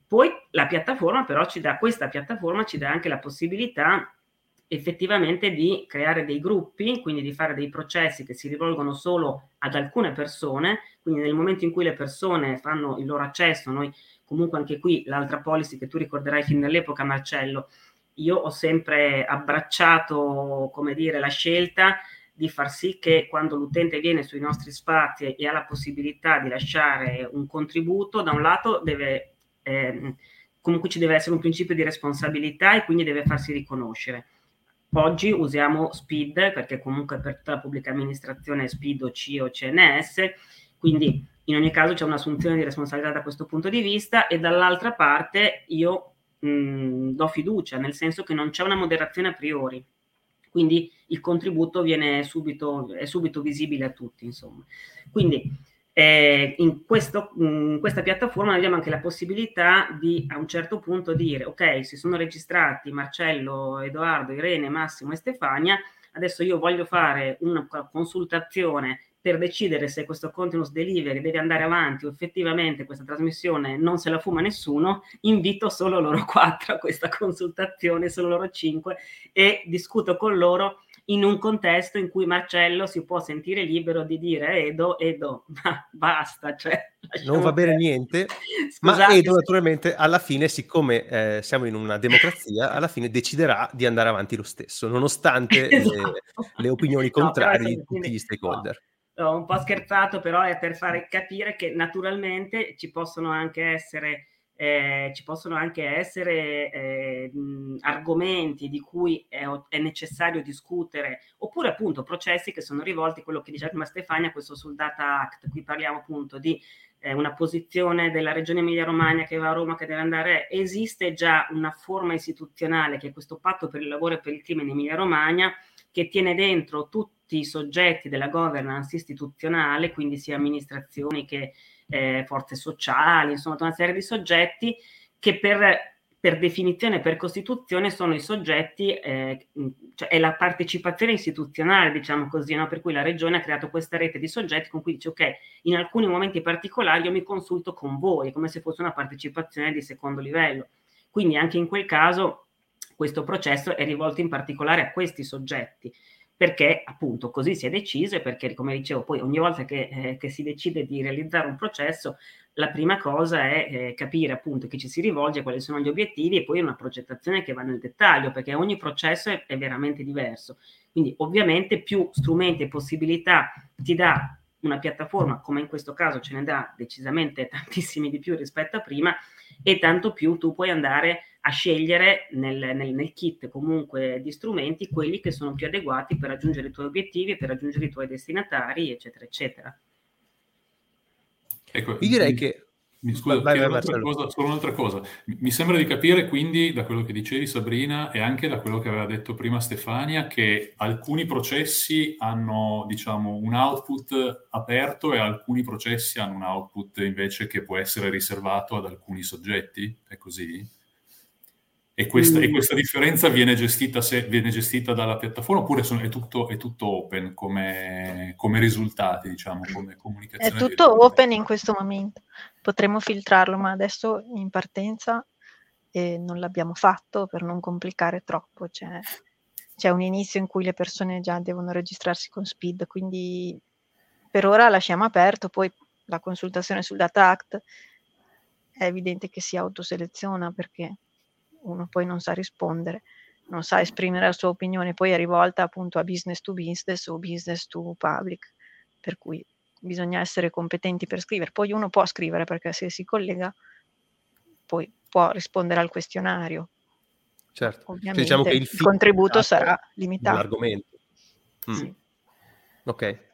Poi la piattaforma però ci dà, questa piattaforma ci dà anche la possibilità effettivamente di creare dei gruppi, quindi di fare dei processi che si rivolgono solo ad alcune persone, quindi nel momento in cui le persone fanno il loro accesso, noi comunque anche qui l'altra policy che tu ricorderai fin dall'epoca Marcello, io ho sempre abbracciato, come dire, la scelta di far sì che quando l'utente viene sui nostri spazi e ha la possibilità di lasciare un contributo, da un lato deve, eh, comunque ci deve essere un principio di responsabilità e quindi deve farsi riconoscere. Oggi usiamo SPID perché comunque per tutta la pubblica amministrazione è SPID o C o CNS, quindi in ogni caso c'è un'assunzione di responsabilità da questo punto di vista e dall'altra parte io mh, do fiducia, nel senso che non c'è una moderazione a priori, quindi il contributo viene subito, è subito visibile a tutti, insomma. Quindi eh, in, questo, in, questa piattaforma abbiamo anche la possibilità di a un certo punto dire ok, si sono registrati Marcello, Edoardo, Irene, Massimo e Stefania, adesso io voglio fare una consultazione per decidere se questo continuous delivery deve andare avanti o effettivamente questa trasmissione non se la fuma nessuno, invito solo loro quattro a questa consultazione, solo loro cinque, e discuto con loro in un contesto in cui Marcello si può sentire libero di dire Edo, Edo, ma basta. Cioè, non va bene niente, Scusate, ma Edo naturalmente alla fine, siccome eh, siamo in una democrazia, alla fine deciderà di andare avanti lo stesso, nonostante esatto. le, le, opinioni contrarie no, di tutti gli stakeholder. No, ho un po' scherzato, però è per fare capire che naturalmente ci possono anche essere eh, ci possono anche essere eh, argomenti di cui è, è, necessario discutere, oppure appunto processi che sono rivolti, quello che diceva prima Stefania, questo sul Data Act, qui parliamo appunto di eh, una posizione della regione Emilia-Romagna che va a Roma, che deve andare, esiste già una forma istituzionale che è questo patto per il lavoro e per il clima in Emilia-Romagna, che tiene dentro tutti i soggetti della governance istituzionale, quindi sia amministrazioni che eh, forze sociali, insomma una serie di soggetti che per, per definizione, per Costituzione sono i soggetti, eh, cioè è la partecipazione istituzionale, diciamo così, no? per cui la Regione ha creato questa rete di soggetti con cui dice ok, in alcuni momenti particolari io mi consulto con voi, come se fosse una partecipazione di secondo livello. Quindi anche in quel caso questo processo è rivolto in particolare a questi soggetti perché appunto così si è deciso e perché come dicevo poi ogni volta che, eh, che si decide di realizzare un processo la prima cosa è eh, capire appunto chi ci si rivolge, quali sono gli obiettivi e poi una progettazione che va nel dettaglio perché ogni processo è, è veramente diverso. Quindi ovviamente più strumenti e possibilità ti dà una piattaforma, come in questo caso ce ne dà decisamente tantissimi di più rispetto a prima, e tanto più tu puoi andare a scegliere nel, nel, nel, kit comunque di strumenti quelli che sono più adeguati per raggiungere i tuoi obiettivi, per raggiungere i tuoi destinatari, eccetera, eccetera. Ecco, Io direi che mi scusa, vai, vai, un'altra cosa, solo un'altra cosa. Mi sembra di capire quindi da quello che dicevi Sabrina e anche da quello che aveva detto prima Stefania che alcuni processi hanno diciamo un output aperto e alcuni processi hanno un output invece che può essere riservato ad alcuni soggetti. È così? E questa, mm. e questa differenza viene gestita, se, viene gestita, dalla piattaforma oppure sono, è, tutto, è, tutto, open come, come, risultati, diciamo, come comunicazione? È tutto open in questo momento. Potremmo filtrarlo, ma adesso in partenza eh, non l'abbiamo fatto per non complicare troppo. C'è, c'è un inizio in cui le persone già devono registrarsi con Speed, quindi per ora lasciamo aperto, poi la consultazione sul Data Act è evidente che si autoseleziona perché uno poi non sa rispondere, non sa esprimere la sua opinione, poi è rivolta appunto a business to business o business to public, per cui bisogna essere competenti per scrivere. Poi uno può scrivere perché se si collega poi può rispondere al questionario. Certo, cioè, diciamo che il, il contributo sarà limitato. L'argomento. Mm. Sì. Ok.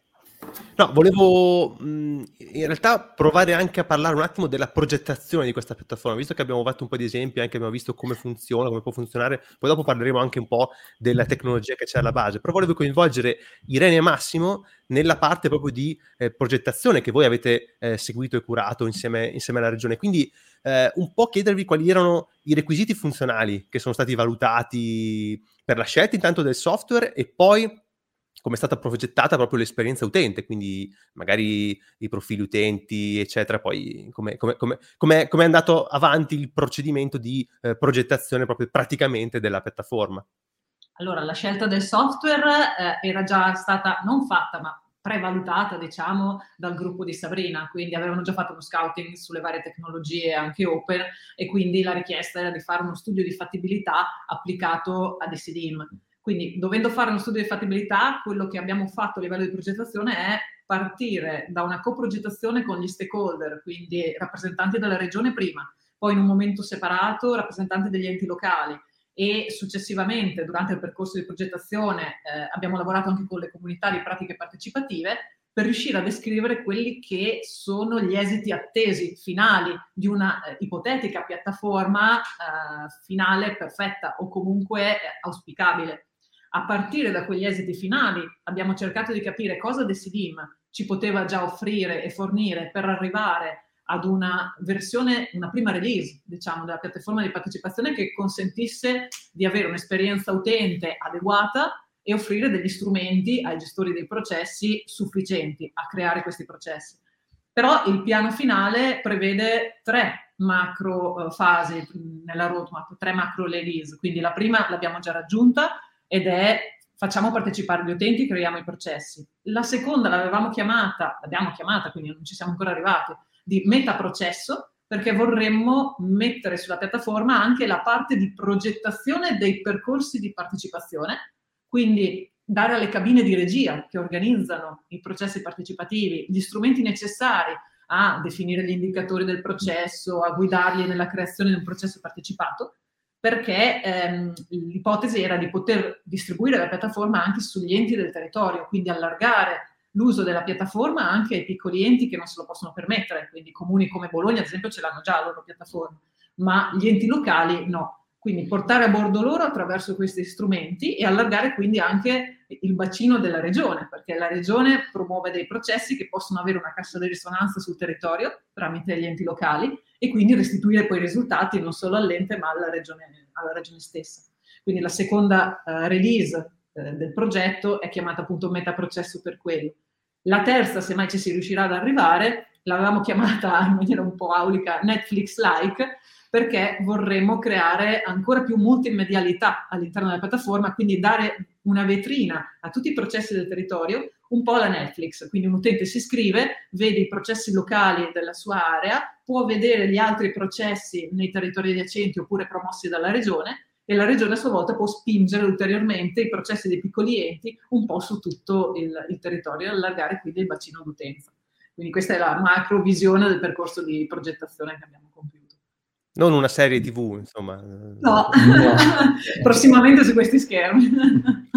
No, volevo mh, in realtà provare anche a parlare un attimo della progettazione di questa piattaforma, visto che abbiamo fatto un po' di esempi, anche abbiamo visto come funziona, come può funzionare, poi dopo parleremo anche un po' della tecnologia che c'è alla base, però volevo coinvolgere Irene e Massimo nella parte proprio di eh, progettazione che voi avete eh, seguito e curato insieme, insieme alla regione, quindi eh, un po' chiedervi quali erano i requisiti funzionali che sono stati valutati per la scelta intanto del software e poi come è stata progettata proprio l'esperienza utente, quindi magari i profili utenti, eccetera, poi come, è andato avanti il procedimento di eh, progettazione proprio praticamente della piattaforma. Allora, la scelta del software eh, era già stata non fatta, ma prevalutata, diciamo, dal gruppo di Sabrina, quindi avevano già fatto uno scouting sulle varie tecnologie anche open e quindi la richiesta era di fare uno studio di fattibilità applicato ad SDIM. Quindi, dovendo fare uno studio di fattibilità, quello che abbiamo fatto a livello di progettazione è partire da una coprogettazione con gli stakeholder, quindi rappresentanti della regione prima, poi in un momento separato rappresentanti degli enti locali e successivamente durante il percorso di progettazione eh, abbiamo lavorato anche con le comunità di pratiche partecipative per riuscire a descrivere quelli che sono gli esiti attesi finali di una eh, ipotetica piattaforma eh, finale perfetta o comunque eh, auspicabile a partire da quegli esiti finali abbiamo cercato di capire cosa Decidim ci poteva già offrire e fornire per arrivare ad una versione, una prima release, diciamo, della piattaforma di partecipazione che consentisse di avere un'esperienza utente adeguata e offrire degli strumenti ai gestori dei processi sufficienti a creare questi processi. Però il piano finale prevede tre macro uh, fasi nella roadmap, tre macro release, quindi la prima l'abbiamo già raggiunta, ed è facciamo partecipare gli utenti, creiamo i processi. La seconda l'avevamo chiamata, l'abbiamo chiamata, quindi non ci siamo ancora arrivati, di metaprocesso, perché vorremmo mettere sulla piattaforma anche la parte di progettazione dei percorsi di partecipazione, quindi dare alle cabine di regia che organizzano i processi partecipativi gli strumenti necessari a definire gli indicatori del processo, a guidarli nella creazione di un processo partecipato, perché ehm, l'ipotesi era di poter distribuire la piattaforma anche sugli enti del territorio, quindi allargare l'uso della piattaforma anche ai piccoli enti che non se lo possono permettere, quindi comuni come Bologna ad esempio ce l'hanno già la loro piattaforma, ma gli enti locali no. Quindi portare a bordo loro attraverso questi strumenti e allargare quindi anche il bacino della regione, perché la regione promuove dei processi che possono avere una cassa di risonanza sul territorio tramite gli enti locali e quindi restituire poi i risultati non solo all'ente ma alla regione, alla regione stessa. Quindi la seconda uh, release uh, del progetto è chiamata appunto metaprocesso per quello. La terza, se mai ci si riuscirà ad arrivare, l'avevamo chiamata in maniera un po' aulica Netflix-like, perché vorremmo creare ancora più multimedialità all'interno della piattaforma, quindi dare una vetrina a tutti i processi del territorio, un po' la Netflix. Quindi un utente si iscrive, vede i processi locali della sua area, può vedere gli altri processi nei territori adiacenti oppure promossi dalla regione e la regione a sua volta può spingere ulteriormente i processi dei piccoli enti un po' su tutto il, il territorio e allargare quindi il bacino d'utenza. Quindi questa è la macro visione del percorso di progettazione che abbiamo compiuto. Non una serie TV, insomma. No, no. prossimamente su questi schermi.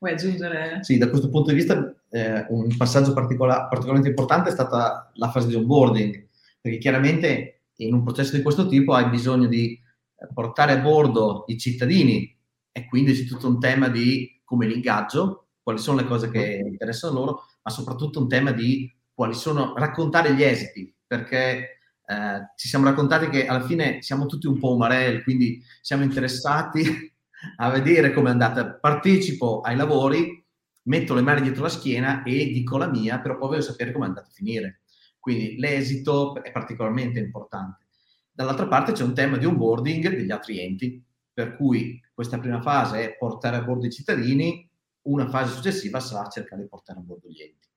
Vuoi aggiungere? Sì, da questo punto di vista eh, un passaggio particola- particolarmente importante è stata la fase di onboarding, perché chiaramente in un processo di questo tipo hai bisogno di eh, portare a bordo i cittadini e quindi c'è tutto un tema di come l'ingaggio, quali sono le cose che interessano loro, ma soprattutto un tema di quali sono, raccontare gli esiti, perché eh, ci siamo raccontati che alla fine siamo tutti un po' umarelli, quindi siamo interessati a vedere come è andata. Partecipo ai lavori, metto le mani dietro la schiena e dico la mia, però poi voglio sapere come è andato a finire. Quindi l'esito è particolarmente importante. Dall'altra parte c'è un tema di onboarding degli altri enti, per cui questa prima fase è portare a bordo i cittadini, una fase successiva sarà cercare di portare a bordo gli enti.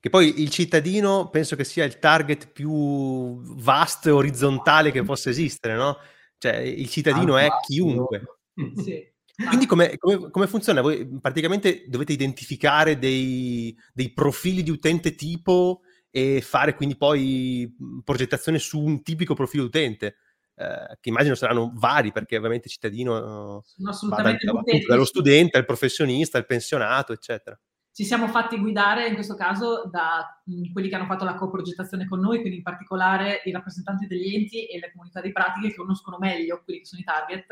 Che poi il cittadino penso che sia il target più vasto e orizzontale che possa esistere, no? Cioè il cittadino ah, è chiunque. Sì. Quindi come, come, come, funziona? Voi praticamente dovete identificare dei, dei, profili di utente tipo e fare quindi poi progettazione su un tipico profilo utente. eh, che immagino saranno vari perché ovviamente il cittadino va dal, appunto, dallo studente al professionista, al pensionato, eccetera ci siamo fatti guidare in questo caso da mh, mm, quelli che hanno fatto la coprogettazione con noi, quindi in particolare i rappresentanti degli enti e le comunità di pratiche che conoscono meglio quelli che sono i target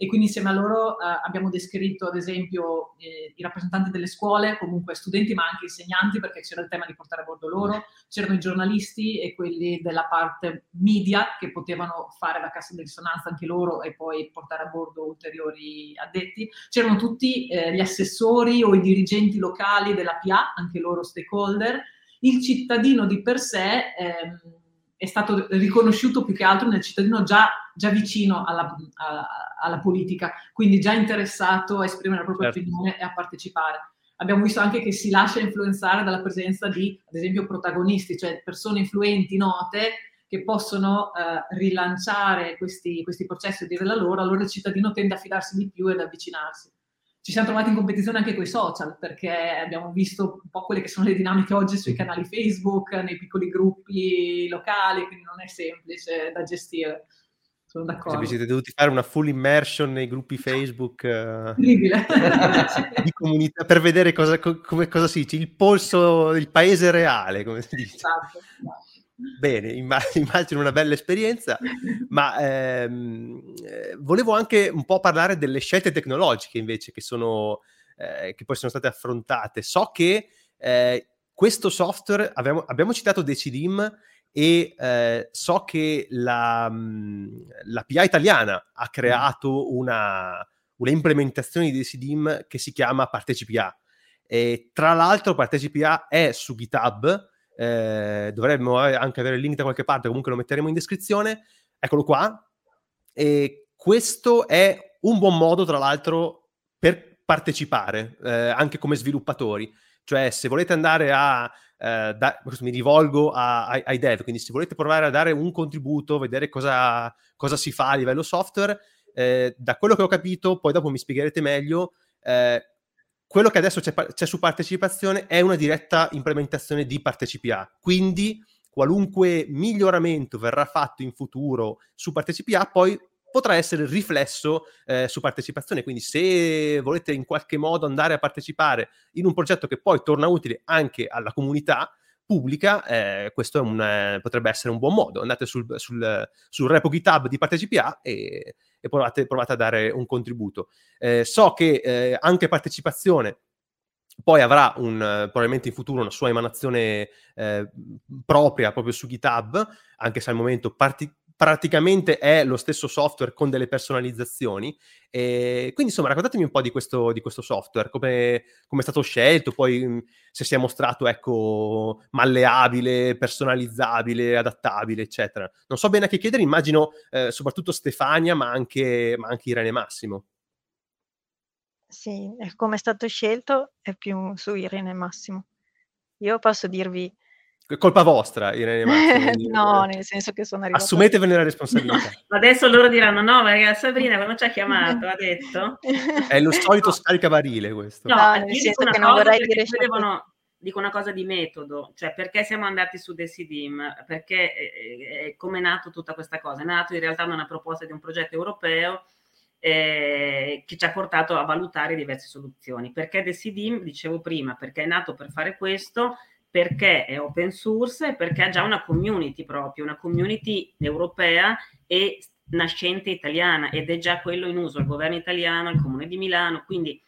e quindi insieme a loro eh, abbiamo descritto ad esempio eh, i rappresentanti delle scuole, comunque studenti ma anche insegnanti perché c'era il tema di portare a bordo loro, c'erano i giornalisti e quelli della parte media che potevano fare la cassa di risonanza anche loro e poi portare a bordo ulteriori addetti, c'erano tutti eh, gli assessori o i dirigenti locali della PA, anche loro stakeholder, il cittadino di per sé ehm, è stato riconosciuto più che altro nel cittadino già, già vicino alla, a, alla, politica, quindi già interessato a esprimere la propria certo. opinione e a partecipare. Abbiamo visto anche che si lascia influenzare dalla presenza di, ad esempio, protagonisti, cioè persone influenti, note, che possono eh, rilanciare questi, questi processi e dire la loro, allora il cittadino tende a fidarsi di più ed avvicinarsi ci siamo trovati in competizione anche con i social, perché abbiamo visto un po' quelle che sono le dinamiche oggi sui canali Facebook, nei piccoli gruppi locali, quindi non è semplice da gestire. Sono d'accordo. Siete dovuti fare una full immersion nei gruppi Facebook uh, di comunità per vedere cosa, come, cosa si dice, il polso del paese reale, come si dice. Esatto. Bene, immagino una bella esperienza, ma ehm, eh, volevo anche un po' parlare delle scelte tecnologiche invece che, sono, eh, che poi sono state affrontate. So che eh, questo software, abbiamo, abbiamo citato Decidim e eh, so che la, mm, la PA italiana ha creato una, una implementazione di Decidim che si chiama ParteciPA. E tra l'altro ParteciPA è su GitHub, eh, dovremmo anche avere il link da qualche parte, comunque lo metteremo in descrizione. Eccolo qua. E questo è un buon modo, tra l'altro, per partecipare eh, anche come sviluppatori. Cioè, se volete andare a eh, da, mi rivolgo a, ai, ai, dev, quindi se volete provare a dare un contributo, vedere cosa, cosa si fa a livello software, eh, da quello che ho capito, poi dopo mi spiegherete meglio, eh, quello che adesso c'è, c'è, su partecipazione è una diretta implementazione di ParteciPA, quindi qualunque miglioramento verrà fatto in futuro su ParteciPA poi potrà essere riflesso eh, su partecipazione. Quindi se volete in qualche modo andare a partecipare in un progetto che poi torna utile anche alla comunità, pubblica, eh, questo un, eh, potrebbe essere un buon modo. Andate sul, sul, sul repo GitHub di ParteciPA e, e provate, provate, a dare un contributo. Eh, so che eh, anche partecipazione poi avrà un, probabilmente in futuro una sua emanazione eh, propria proprio su GitHub, anche se al momento parti- praticamente è lo stesso software con delle personalizzazioni. E quindi insomma raccontatemi un po' di questo, di questo software, come, come, è stato scelto, poi mm, se si è mostrato ecco, malleabile, personalizzabile, adattabile, eccetera. Non so bene a che chiedere, immagino eh, soprattutto Stefania, ma anche, ma anche Irene Massimo. Sì, come è stato scelto è più su Irene Massimo. Io posso dirvi colpa vostra, Irene Massimo. no, nel senso che sono arrivata... Assumetevene la responsabilità. Adesso loro diranno, no, perché Sabrina quando ci ha chiamato ha detto... È lo solito no. scaricabarile questo. No, no nel senso che non vorrei dire... Devono, dico una cosa di metodo, cioè perché siamo andati su Decidim? Perché è, come è nato tutta questa cosa? È nato in realtà da una proposta di un progetto europeo eh, che ci ha portato a valutare diverse soluzioni. Perché Decidim? Dicevo prima, perché è nato per fare questo perché è open source e perché ha già una community proprio, una community europea e nascente italiana ed è già quello in uso al governo italiano, al comune di Milano, quindi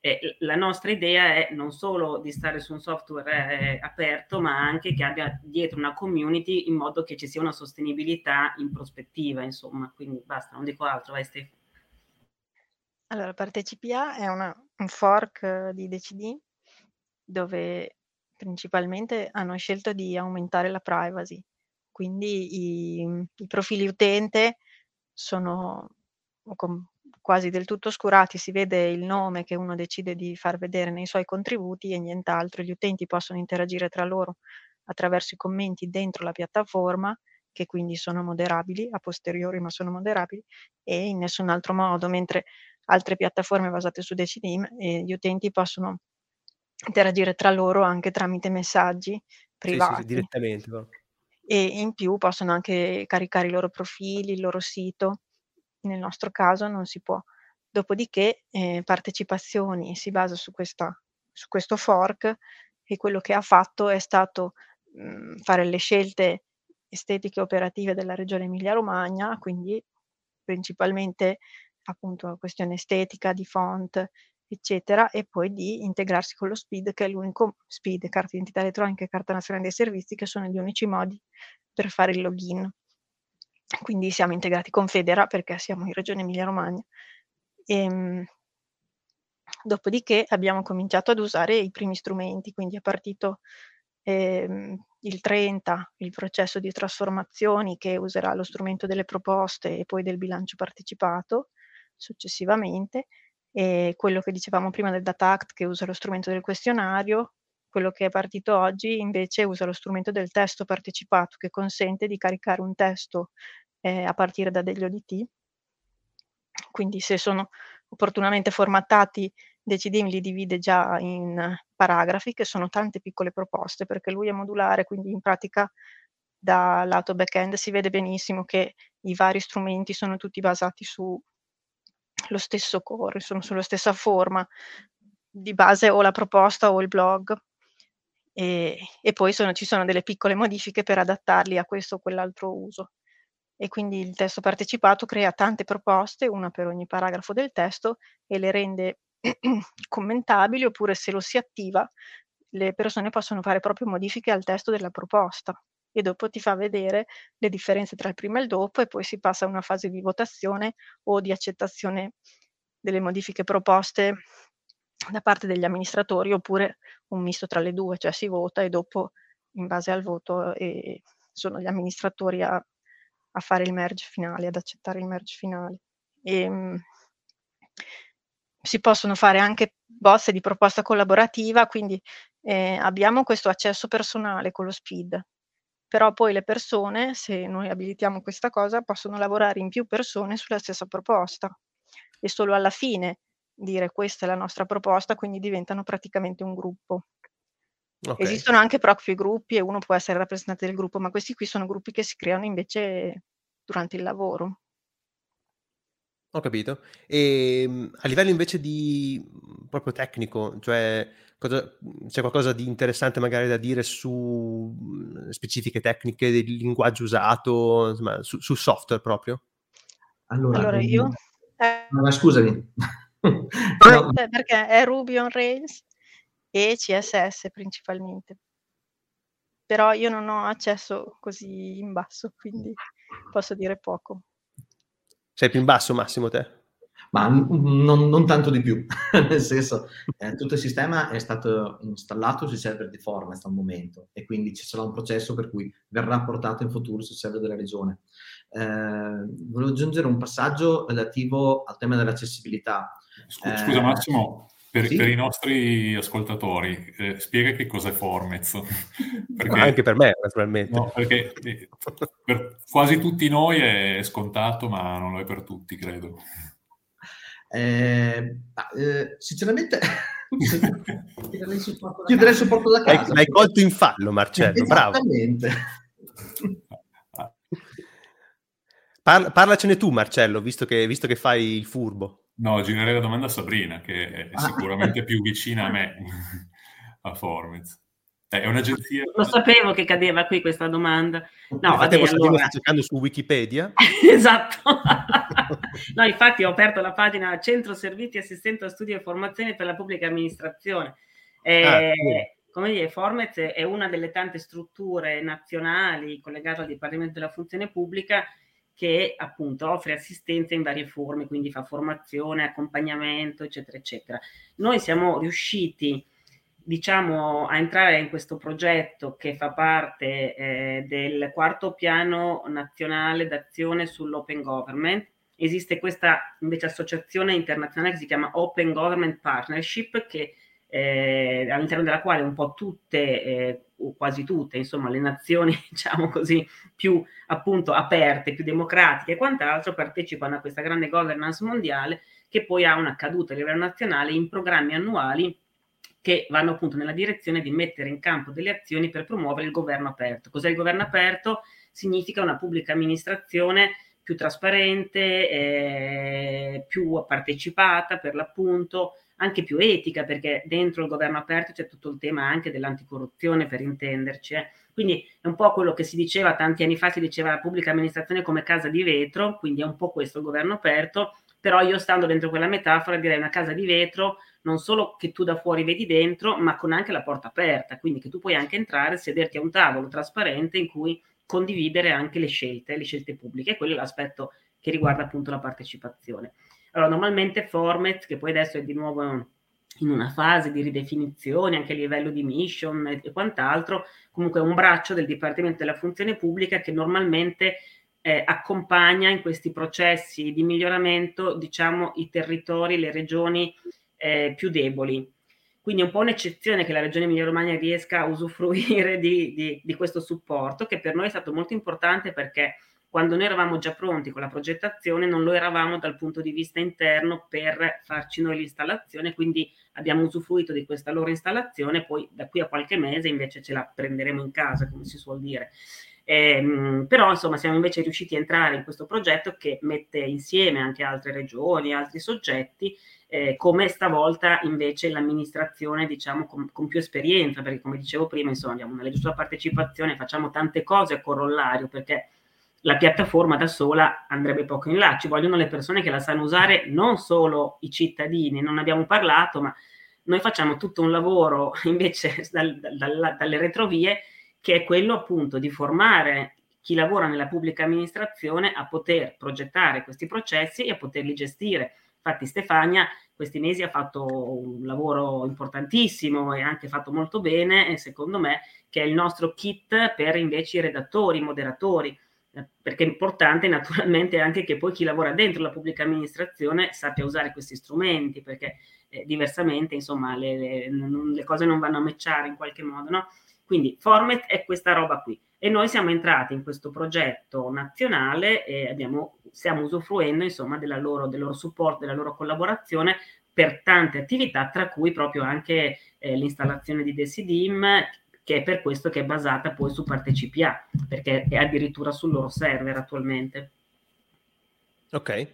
eh, la nostra idea è non solo di stare su un software eh, aperto, ma anche che abbia dietro una community in modo che ci sia una sostenibilità in prospettiva, insomma, quindi basta, non dico altro, vai Stefano. Allora, ParteciPA è una, un fork di DCD dove Principalmente hanno scelto di aumentare la privacy, quindi i, i profili utente sono com- quasi del tutto oscurati, si vede il nome che uno decide di far vedere nei suoi contributi e nient'altro. Gli utenti possono interagire tra loro attraverso i commenti dentro la piattaforma, che quindi sono moderabili a posteriori, ma sono moderabili, e in nessun altro modo, mentre altre piattaforme basate su Decidim, eh, gli utenti possono interagire tra loro anche tramite messaggi privati. Sì, sì, direttamente. e in più possono anche caricare i loro profili, il loro sito. Nel nostro caso non si può. Dopodiché eh, partecipazioni si basa su, questa, su questo fork e quello che ha fatto è stato mh, fare le scelte estetiche operative della regione Emilia-Romagna, quindi principalmente appunto questione estetica, di font, eccetera, e poi di integrarsi con lo SPID, che è l'unico SPID, carta di identità elettronica e carta nazionale dei servizi, che sono gli unici modi per fare il login. Quindi siamo integrati con Federa perché siamo in Regione Emilia-Romagna. E, ehm, dopodiché abbiamo cominciato ad usare i primi strumenti, quindi è partito ehm, il 30, il processo di trasformazioni che userà lo strumento delle proposte e poi del bilancio partecipato successivamente, e quello che dicevamo prima del Data Act che usa lo strumento del questionario, quello che è partito oggi invece usa lo strumento del testo partecipato che consente di caricare un testo eh, a partire da degli ODT. Quindi se sono opportunamente formattati Decidim li divide già in paragrafi, che sono tante piccole proposte, perché lui è modulare, quindi in pratica dal lato back-end si vede benissimo che i vari strumenti sono tutti basati sullo stesso core, sono sulla stessa forma, di base o la proposta o il blog. E, e poi sono, ci sono delle piccole modifiche per adattarli a questo o quell'altro uso. E quindi il testo partecipato crea tante proposte, una per ogni paragrafo del testo, e le rende commentabili oppure se lo si attiva le persone possono fare proprio modifiche al testo della proposta e dopo ti fa vedere le differenze tra il prima e il dopo e poi si passa a una fase di votazione o di accettazione delle modifiche proposte da parte degli amministratori oppure un misto tra le due, cioè si vota e dopo in base al voto eh, sono gli amministratori a, a, fare il merge finale, ad accettare il merge finale. E, ehm, si possono fare anche bozze di proposta collaborativa, quindi eh, abbiamo questo accesso personale con lo SPID, però poi le persone, se noi abilitiamo questa cosa, possono lavorare in più persone sulla stessa proposta e solo alla fine dire questa è la nostra proposta, quindi diventano praticamente un gruppo. Okay. Esistono anche propri gruppi e uno può essere rappresentante del gruppo, ma questi qui sono gruppi che si creano invece durante il lavoro. Ho capito. E ehm, a livello invece di mhmm, proprio tecnico, cioè cosa, mhmm, c'è qualcosa di interessante magari da dire su mhmm, specifiche tecniche del linguaggio usato, insomma, su, sul software proprio? Allora, allora io... Eh, ma scusami. no. Perché è Ruby on Rails e CSS principalmente. Però io non ho accesso così in basso, quindi posso dire poco. Sei più in basso, Massimo, te? Ma non, non tanto di più, nel senso, eh, tutto il sistema è stato installato sui server di Format al momento e quindi ci sarà un processo per cui verrà portato in futuro sul server della regione. Eh, volevo aggiungere un passaggio relativo al tema dell'accessibilità. Scusa, eh, Massimo, per, sì? per, i nostri ascoltatori, eh, spiega che cos'è Formez. perché, anche per me, naturalmente. No, perché eh, per quasi tutti noi è scontato, ma non lo è per tutti, credo. Eh, eh, sinceramente, chiederei supporto, chiederei supporto da casa. L'hai colto in fallo, Marcello, bravo. Parla, parlacene tu, Marcello, visto che, visto che fai il furbo. No, girerei la domanda a Sabrina, che è ah. sicuramente più vicina a me, a Formez. È un'agenzia... Lo sapevo che cadeva qui questa domanda. No, vabbè, allora... sta cercando su Wikipedia. esatto. no, infatti ho aperto la pagina Centro Servizi Assistente a Studio e Formazione per la Pubblica Amministrazione. Eh, ah, sì. Come dire, Formez è una delle tante strutture nazionali collegate al Dipartimento della Funzione Pubblica che appunto offre assistenza in varie forme, quindi fa formazione, accompagnamento, eccetera, eccetera. Noi siamo riusciti, diciamo, a entrare in questo progetto che fa parte eh, del quarto piano nazionale d'azione sull'open government. Esiste questa invece associazione internazionale che si chiama Open Government Partnership che eh, all'interno della quale un po' tutte, eh, o quasi tutte, insomma, le nazioni, diciamo così, più appunto aperte, più democratiche e quant'altro partecipano a questa grande governance mondiale che poi ha una caduta a livello nazionale in programmi annuali che vanno appunto nella direzione di mettere in campo delle azioni per promuovere il governo aperto. Cos'è il governo aperto? Significa una pubblica amministrazione più trasparente, eh, più partecipata per l'appunto, anche più etica, perché dentro il governo aperto c'è tutto il tema anche dell'anticorruzione, per intenderci. Eh. Quindi è un po' quello che si diceva tanti anni fa, si diceva la pubblica amministrazione come casa di vetro, quindi è un po' questo il governo aperto, però io stando dentro quella metafora direi una casa di vetro non solo che tu da fuori vedi dentro, ma con anche la porta aperta, quindi che tu puoi anche entrare, sederti a un tavolo trasparente in cui condividere anche le scelte, le scelte pubbliche. E quello è l'aspetto che riguarda appunto la partecipazione. Allora, normalmente Format, che poi adesso è di nuovo in una fase di ridefinizione anche a livello di mission e, quant'altro, comunque è un braccio del Dipartimento della Funzione Pubblica che normalmente eh, accompagna in questi processi di miglioramento, diciamo, i territori, le regioni eh, più deboli. Quindi è un po' un'eccezione che la Regione Emilia-Romagna riesca a usufruire di, di, di, questo supporto, che per noi è stato molto importante perché quando noi eravamo già pronti con la progettazione non lo eravamo dal punto di vista interno per farci noi l'installazione, quindi abbiamo usufruito di questa loro installazione, poi da qui a qualche mese invece ce la prenderemo in casa, come si suol dire. Eh, però insomma siamo invece riusciti a entrare in questo progetto che mette insieme anche altre regioni, altri soggetti eh, come stavolta invece l'amministrazione diciamo con, con, più esperienza, perché come dicevo prima, insomma, abbiamo una legge sulla partecipazione, facciamo tante cose a corollario, perché la piattaforma da sola andrebbe poco in là, ci vogliono le persone che la sanno usare, non solo i cittadini, non abbiamo parlato, ma noi facciamo tutto un lavoro invece dal, dal, dalle retrovie che è quello appunto di formare chi lavora nella pubblica amministrazione a poter progettare questi processi e a poterli gestire. Infatti Stefania questi mesi ha fatto un lavoro importantissimo e anche fatto molto bene, secondo me, che è il nostro kit per invece i redattori, i moderatori, perché è importante naturalmente anche che poi chi lavora dentro la pubblica amministrazione sappia usare questi strumenti, perché eh, diversamente insomma le, le, le, cose non vanno a matchare in qualche modo, no? Quindi Format è questa roba qui e noi siamo entrati in questo progetto nazionale e abbiamo, stiamo usufruendo insomma loro, del loro supporto, della loro collaborazione per tante attività, tra cui proprio anche eh, l'installazione di Decidim, che è per questo che è basata poi su ParteciPA, perché è addirittura sul loro server attualmente. Ok.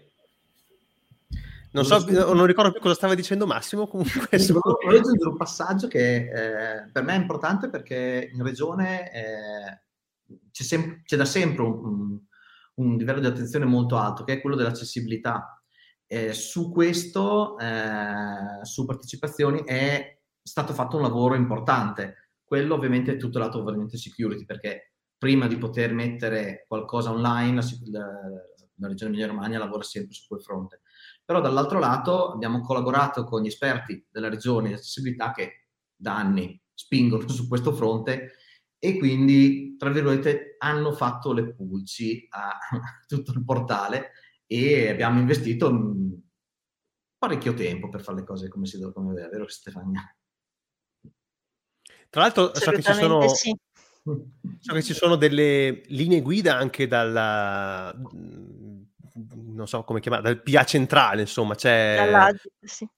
Non, so, non ricordo più cosa stava dicendo Massimo, comunque... Volevo aggiungere un passaggio che eh, per me è importante perché in regione eh, c'è, sem- c'è da sempre un, un, livello di attenzione molto alto, che è quello dell'accessibilità. Eh, su questo, eh, su partecipazioni, è stato fatto un lavoro importante. Quello ovviamente è tutto lato ovviamente security, perché prima di poter mettere qualcosa online, la, la, Regione Emilia-Romagna lavora sempre su quel fronte. Però dall'altro lato abbiamo collaborato con gli esperti della Regione di accessibilità che da anni spingono su questo fronte e quindi, tra virgolette, hanno fatto le pulci a tutto il portale e abbiamo investito parecchio tempo per fare le cose come si deve, come è vero Stefania? Tra l'altro so che, sono, sì. so che ci sono delle linee guida anche dalla non so come chiamare, dal PA centrale, insomma, c'è... Dall'Agid, sì.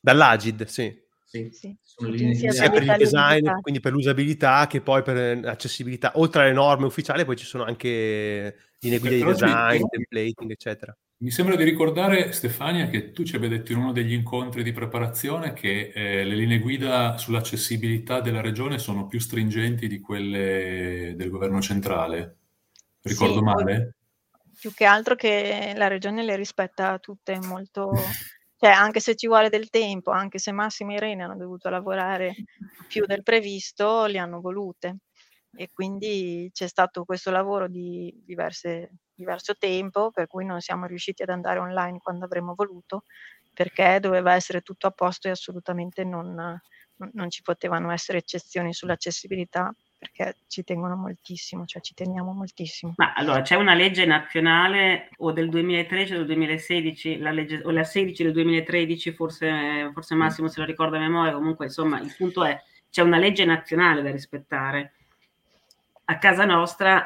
Dall'Agid, sì. Sì, sì. Sia per il design, quindi per l'usabilità che poi per l'accessibilità. Oltre alle norme ufficiali, poi ci sono anche linee guida di design, templating, eccetera. Mi sembra di ricordare, Stefania, che tu ci abbia detto in uno degli incontri di preparazione che eh, le linee guida sull'accessibilità della regione sono più stringenti di quelle del governo centrale. Ricordo sì, male? Più che altro che la regione le rispetta tutte molto cioè, anche se ci vuole del tempo, anche se Massimo e Irene hanno dovuto lavorare più del previsto, li hanno volute. E quindi c'è stato questo lavoro di diverse, diverso tempo, per cui non siamo riusciti ad andare online quando avremmo voluto, perché doveva essere tutto a posto e assolutamente non, non ci potevano essere eccezioni sull'accessibilità perché ci tengono moltissimo, cioè ci teniamo moltissimo. Ma allora c'è una legge nazionale o del 2013 o del 2016, la legge, o la 16 del 2013, forse, forse Massimo se lo ricorda a memoria, comunque insomma il punto è c'è una legge nazionale da rispettare. A casa nostra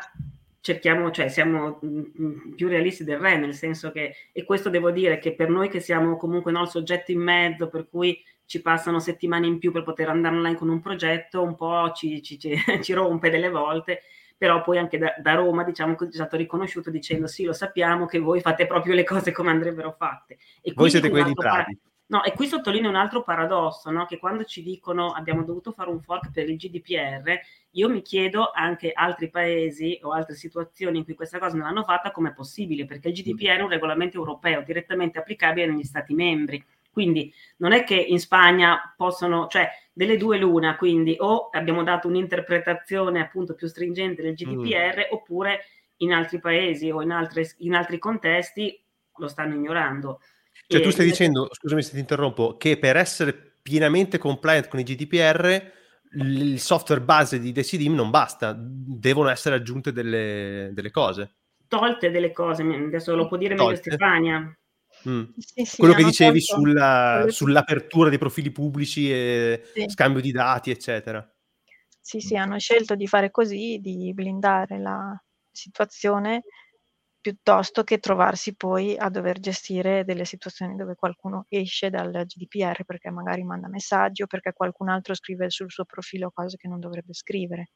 cerchiamo, cioè siamo mm, mm, più realisti del re, nel senso che, e questo devo dire che per noi che siamo comunque no, il soggetto in mezzo, per cui ci passano settimane in più per poter andare online con un progetto, un po' ci, ci, ci, ci rompe delle volte, però poi anche da, da Roma diciamo è stato riconosciuto dicendo sì lo sappiamo che voi fate proprio le cose come andrebbero fatte. E voi siete quelli bravi. No, e qui sottolineo un altro paradosso, no? che quando ci dicono abbiamo dovuto fare un fork per il GDPR, io mi chiedo anche altri paesi o altre situazioni in cui questa cosa non l'hanno fatta, come possibile, perché il GDPR è un regolamento europeo direttamente applicabile negli Stati membri. Quindi non è che in Spagna possono, cioè delle due l'una, quindi o abbiamo dato un'interpretazione appunto più stringente del GDPR, mm. oppure in altri paesi o in, altre, in altri contesti lo stanno ignorando. Cioè, tu stai dicendo, scusami se ti interrompo, che per essere pienamente compliant con i GDPR il software base di Decidim non basta, devono essere aggiunte delle, delle cose. Tolte delle cose, adesso lo può dire Tolte. meglio Stefania. Mm. Sì, sì, Quello che dicevi sulla, sull'apertura dei profili pubblici e sì. scambio di dati, eccetera. Sì, sì, hanno scelto di fare così, di blindare la situazione piuttosto che trovarsi poi a dover gestire delle situazioni dove qualcuno esce dal GDPR perché magari manda messaggi o perché qualcun altro scrive sul suo profilo cose che non dovrebbe scrivere.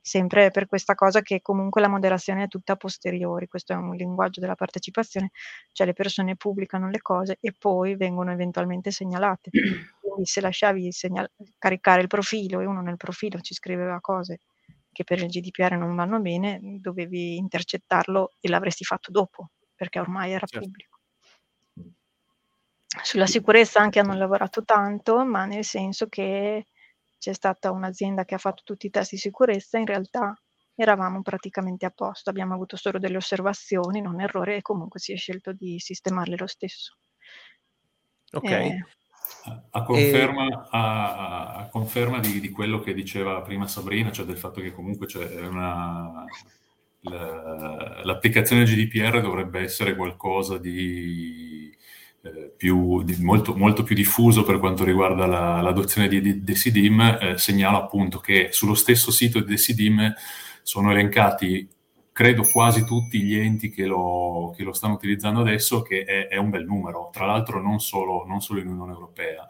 Sempre per questa cosa che comunque la moderazione è tutta a posteriori, questo è un linguaggio della partecipazione, cioè le persone pubblicano le cose e poi vengono eventualmente segnalate. Quindi se lasciavi segnal- caricare il profilo e uno nel profilo ci scriveva cose che per il GDPR non vanno bene, dovevi intercettarlo e l'avresti fatto dopo, perché ormai era certo. pubblico. Sulla sicurezza anche hanno lavorato tanto, ma nel senso che c'è stata un'azienda che ha fatto tutti i test di sicurezza, in realtà eravamo praticamente a posto, abbiamo avuto solo delle osservazioni, non errori, e comunque si è scelto di sistemarle lo stesso. Ok. Eh, a conferma, e... a, a conferma di, di, quello che diceva prima Sabrina, cioè del fatto che comunque una, la, l'applicazione GDPR dovrebbe essere qualcosa di, eh, più, di molto, molto, più diffuso per quanto riguarda la, l'adozione di, di Decidim, eh, segnala appunto che sullo stesso sito di Decidim sono elencati credo quasi tutti gli enti che lo, che lo stanno utilizzando adesso, che è, è, un bel numero, tra l'altro non solo, non solo in Unione Europea.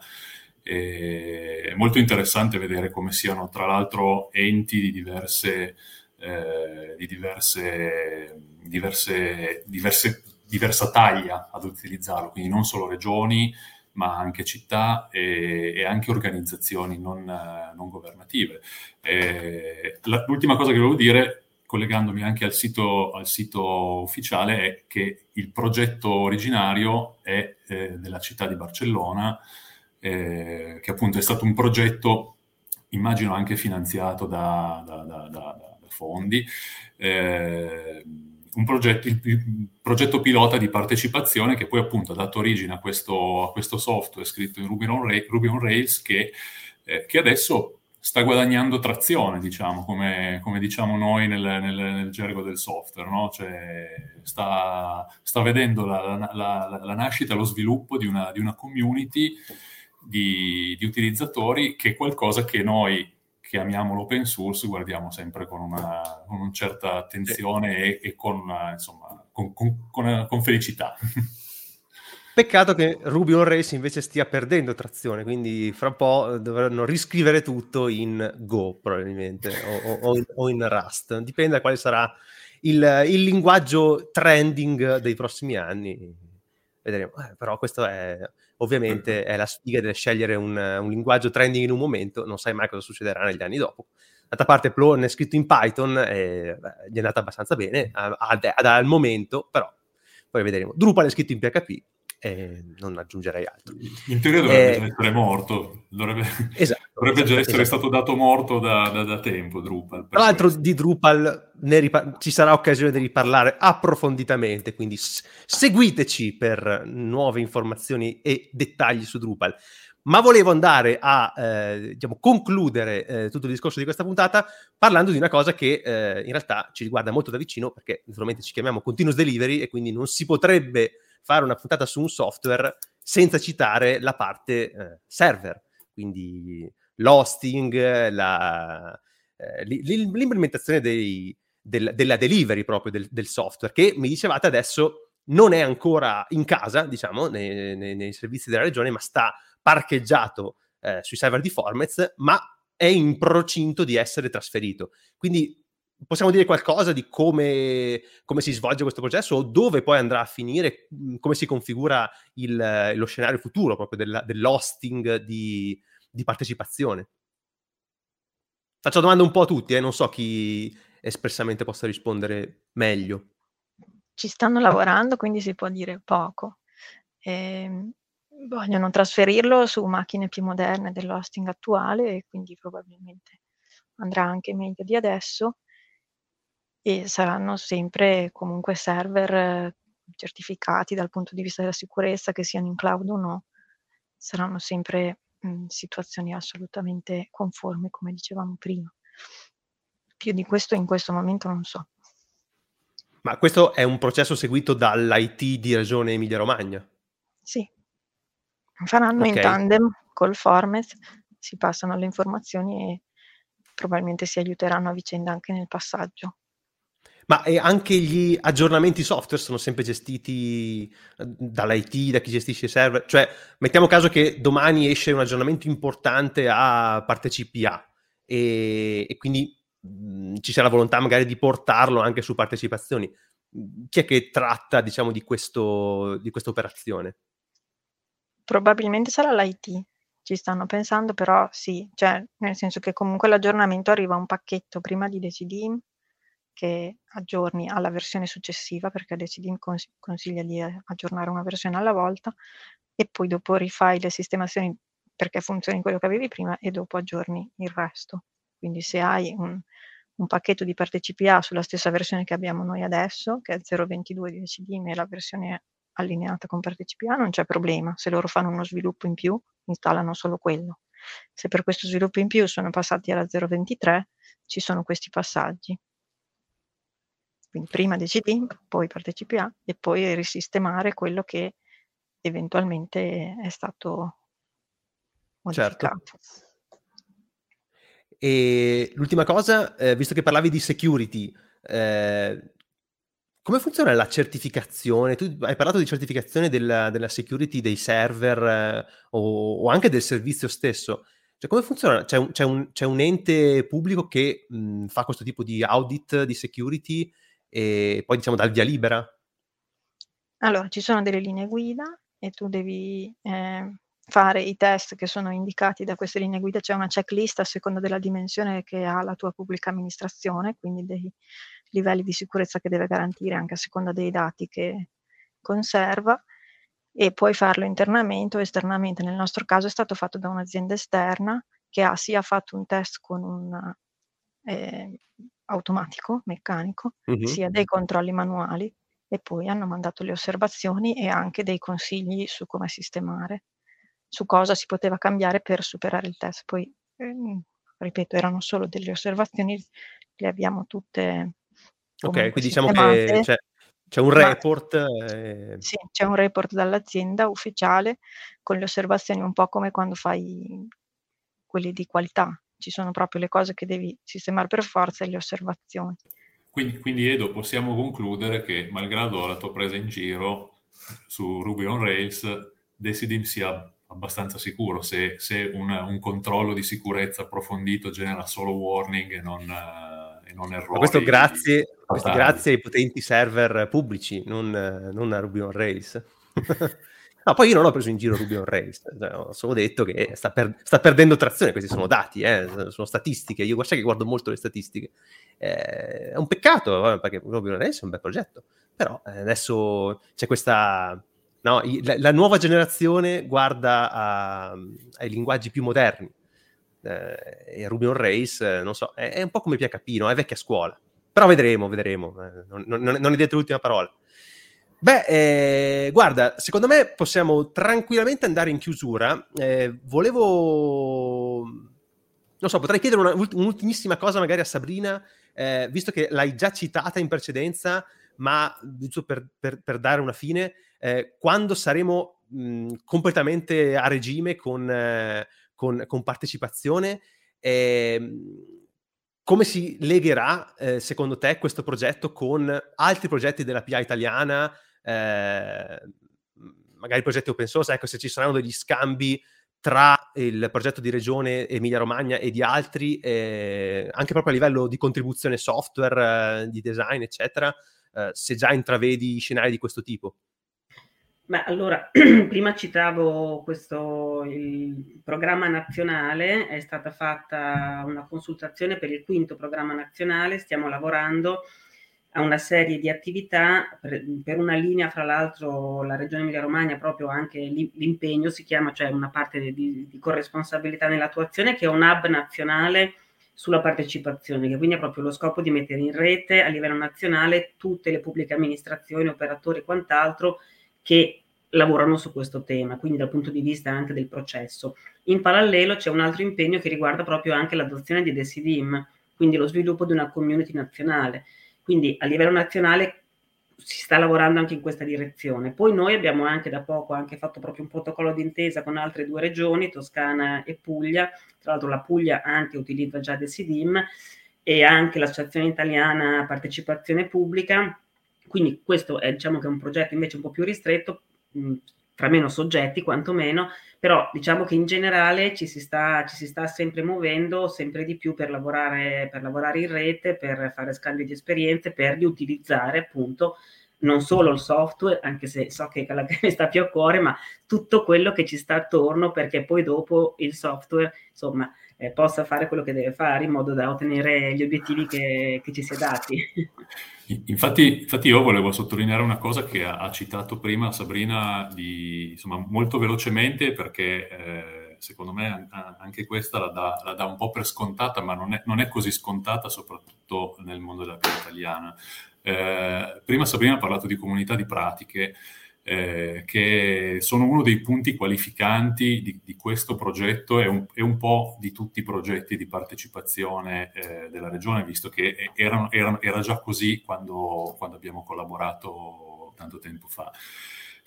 E è molto interessante vedere come siano, tra l'altro, enti di diverse, eh, di diverse, diverse, diverse, diversa taglia ad utilizzarlo, quindi non solo regioni, ma anche città e, e anche organizzazioni non, non governative. E l'ultima cosa che volevo dire collegandomi anche al sito, al sito, ufficiale, è che il progetto originario è eh, della città di Barcellona, eh, che appunto è stato un progetto, immagino anche finanziato da, da, da, da fondi, eh, un progetto, il, progetto pilota di partecipazione che poi appunto ha dato origine a questo, a questo software scritto in Ruby on Rails che, eh, che adesso sta guadagnando trazione, diciamo, come, come diciamo noi nel, nel, nel, gergo del software, no? cioè, sta, sta, vedendo la, la, la, la, nascita, lo sviluppo di una, di una community di, di, utilizzatori che è qualcosa che noi che amiamo l'open source guardiamo sempre con una, con una certa attenzione e, e con, insomma, con, con, con felicità. Peccato che Ruby on Rails invece stia perdendo trazione, quindi fra un po' dovranno riscrivere tutto in Go probabilmente o, o, in, o in, Rust. Dipende da quale sarà il, il, linguaggio trending dei prossimi anni. Vedremo. Eh, però questo è ovviamente è la sfiga di scegliere un, un, linguaggio trending in un momento, non sai mai cosa succederà negli anni dopo. D'altra parte Plone è scritto in Python e beh, gli è andata abbastanza bene al momento, però poi vedremo. Drupal è scritto in PHP e non aggiungerei altro. In teoria dovrebbe eh, già essere morto, dovrebbe, esatto, dovrebbe già essere esatto. stato dato morto da, da, da tempo Drupal. Tra l'altro di Drupal ripa- ci sarà occasione di riparlare approfonditamente, quindi s- seguiteci per nuove informazioni e dettagli su Drupal. Ma volevo andare a eh, diciamo, concludere eh, tutto il discorso di questa puntata parlando di una cosa che eh, in realtà ci riguarda molto da vicino perché naturalmente ci chiamiamo Continuous Delivery e quindi non si potrebbe fare una puntata su un software senza citare la parte eh, server, quindi l'hosting, la, eh, l'implementazione dei, del, della delivery proprio del, del, software, che mi dicevate adesso non è ancora in casa, diciamo, nei, nei, nei servizi della regione, ma sta parcheggiato eh, sui server di Formez, ma è in procinto di essere trasferito. Quindi possiamo dire qualcosa di come, come, si svolge questo processo o dove poi andrà a finire, come si configura il, lo scenario futuro proprio della, dell'hosting di, di, partecipazione? Faccio domande un po' a tutti, eh? non so chi espressamente possa rispondere meglio. Ci stanno lavorando, quindi si può dire poco. Eh, vogliono trasferirlo su macchine più moderne dell'hosting attuale e quindi probabilmente andrà anche meglio di adesso e saranno sempre comunque server certificati dal punto di vista della sicurezza, che siano in cloud o no, saranno sempre mh, situazioni assolutamente conformi, come dicevamo prima. Più di questo in questo momento non so. Ma questo è un processo seguito dall'IT di Regione Emilia-Romagna? Sì. Faranno okay. in tandem col Formes, si passano le informazioni e probabilmente si aiuteranno a vicenda anche nel passaggio. Ma anche gli aggiornamenti software sono sempre gestiti eh, dall'IT, da chi gestisce i server? Cioè, mettiamo caso che domani esce un aggiornamento importante a parte CPA e, e quindi mh, mm, ci la volontà magari di portarlo anche su partecipazioni. Chi è che tratta, diciamo, di, questo, di questa operazione? Probabilmente sarà l'IT, ci stanno pensando, però sì, cioè, nel senso che comunque l'aggiornamento arriva un pacchetto prima di Decidim che aggiorni alla versione successiva, perché Decidim cons- consiglia di eh, aggiornare una versione alla volta, e poi dopo rifai le sistemazioni perché funzioni quello che avevi prima e dopo aggiorni il resto. Quindi se hai un, un pacchetto di parte CPA sulla stessa versione che abbiamo noi adesso, che è 0.22 di Decidim e la versione allineata con parte CPA, non c'è problema. Se loro fanno uno sviluppo in più, installano solo quello. Se per questo sviluppo in più sono passati alla 0.23, ci sono questi passaggi. Quindi prima decidi, poi partecipi a e poi risistemare quello che eventualmente è stato modificato. Certo. E l'ultima cosa, eh, visto che parlavi di security, eh, come funziona la certificazione? Tu hai parlato di certificazione della, della security dei server eh, o, o, anche del servizio stesso. Cioè, come funziona? C'è un, c'è un, c'è un ente pubblico che mh, fa questo tipo di audit di security e poi diciamo dal via libera? Allora, ci sono delle linee guida e tu devi eh, fare i test che sono indicati da queste linee guida, c'è una checklist a seconda della dimensione che ha la tua pubblica amministrazione, quindi dei livelli di sicurezza che deve garantire anche a seconda dei dati che conserva e puoi farlo internamente o esternamente. Nel nostro caso è stato fatto da un'azienda esterna che ha sia fatto un test con un eh, automatico, meccanico, uh-huh. sia dei controlli manuali e poi hanno mandato le osservazioni e anche dei consigli su come sistemare, su cosa si poteva cambiare per superare il test. Poi, ehm, ripeto, erano solo delle osservazioni, le abbiamo tutte. Ok, quindi diciamo che c'è, c'è un report. Eh... Sì, c'è un report dall'azienda ufficiale con le osservazioni un po' come quando fai quelli di qualità, ci sono proprio le cose che devi sistemare per forza e le osservazioni. Quindi, quindi Edo, possiamo concludere che, malgrado la tua presa in giro su Ruby on Rails, Decidim sia abbastanza sicuro se, se un, un, controllo di sicurezza approfondito genera solo warning e non, uh, e non errori. Ma questo grazie, questo grazie ai potenti server pubblici, non, non a Ruby on Rails. No, poi io non ho preso in giro Ruby on Rails, cioè, ho solo detto che sta, per, sta, perdendo trazione, questi sono dati, eh, sono statistiche, io guarda che guardo molto le statistiche. Eh, è un peccato, eh, perché Ruby on Rails è un bel progetto, però eh, adesso c'è questa... No, la, la, nuova generazione guarda a, ai linguaggi più moderni eh, e Ruby on Rails, non so, è, è, un po' come PHP, no? è vecchia scuola, però vedremo, vedremo, eh, non, non, non è detto l'ultima parola. Beh, eh, guarda, secondo me possiamo tranquillamente andare in chiusura. Eh, volevo, non so, potrei chiedere una, un'ultimissima cosa magari a Sabrina, eh, visto che l'hai già citata in precedenza, ma giusto per, per, per dare una fine, eh, quando saremo mh, completamente a regime con, eh, con, con partecipazione, ehm, come si legherà, eh, secondo te, questo progetto con altri progetti della PA italiana? Eh, magari progetti open source, ecco se ci saranno degli scambi tra il progetto di regione Emilia-Romagna e di altri, eh, anche proprio a livello di contribuzione software, eh, di design, eccetera, eh, se già intravedi scenari di questo tipo? Beh, allora, prima citavo questo, il programma nazionale, è stata fatta una consultazione per il quinto programma nazionale, stiamo lavorando a una serie di attività per, per una linea, fra l'altro la Regione Emilia-Romagna proprio anche l'impegno si chiama, cioè una parte di, di corresponsabilità nell'attuazione che è un hub nazionale sulla partecipazione, che quindi ha proprio lo scopo di mettere in rete a livello nazionale tutte le pubbliche amministrazioni, operatori e quant'altro che lavorano su questo tema, quindi dal punto di vista anche del processo. In parallelo c'è un altro impegno che riguarda proprio anche l'adozione di DESIDIM, quindi lo sviluppo di una community nazionale quindi a livello nazionale si sta lavorando anche in questa direzione. Poi noi abbiamo anche da poco anche fatto proprio un protocollo d'intesa con altre due regioni, Toscana e Puglia. Tra l'altro la Puglia anche utilizza già Decidim e anche l'Associazione Italiana Partecipazione Pubblica. Quindi questo è diciamo che è un progetto invece un po' più ristretto, tra meno soggetti quantomeno, però diciamo che in generale ci si sta, ci si sta sempre muovendo sempre di più per lavorare, per lavorare in rete, per fare scambio di esperienze, per riutilizzare appunto non solo il software, anche se so che la mi sta più a cuore, ma tutto quello che ci sta attorno perché poi dopo il software, insomma, eh, possa fare quello che deve fare in modo da ottenere gli obiettivi che, che ci si è dati. Infatti, infatti, io volevo sottolineare una cosa che ha, ha citato prima Sabrina di, insomma, molto velocemente perché eh, secondo me anche questa la dà, la dà, un po' per scontata, ma non è, non è, così scontata soprattutto nel mondo della vita italiana. Eh, prima Sabrina ha parlato di comunità di pratiche eh, che sono uno dei punti qualificanti di, di questo progetto e un, e un, po' di tutti i progetti di partecipazione eh, della regione, visto che erano, erano, era già così quando, quando abbiamo collaborato tanto tempo fa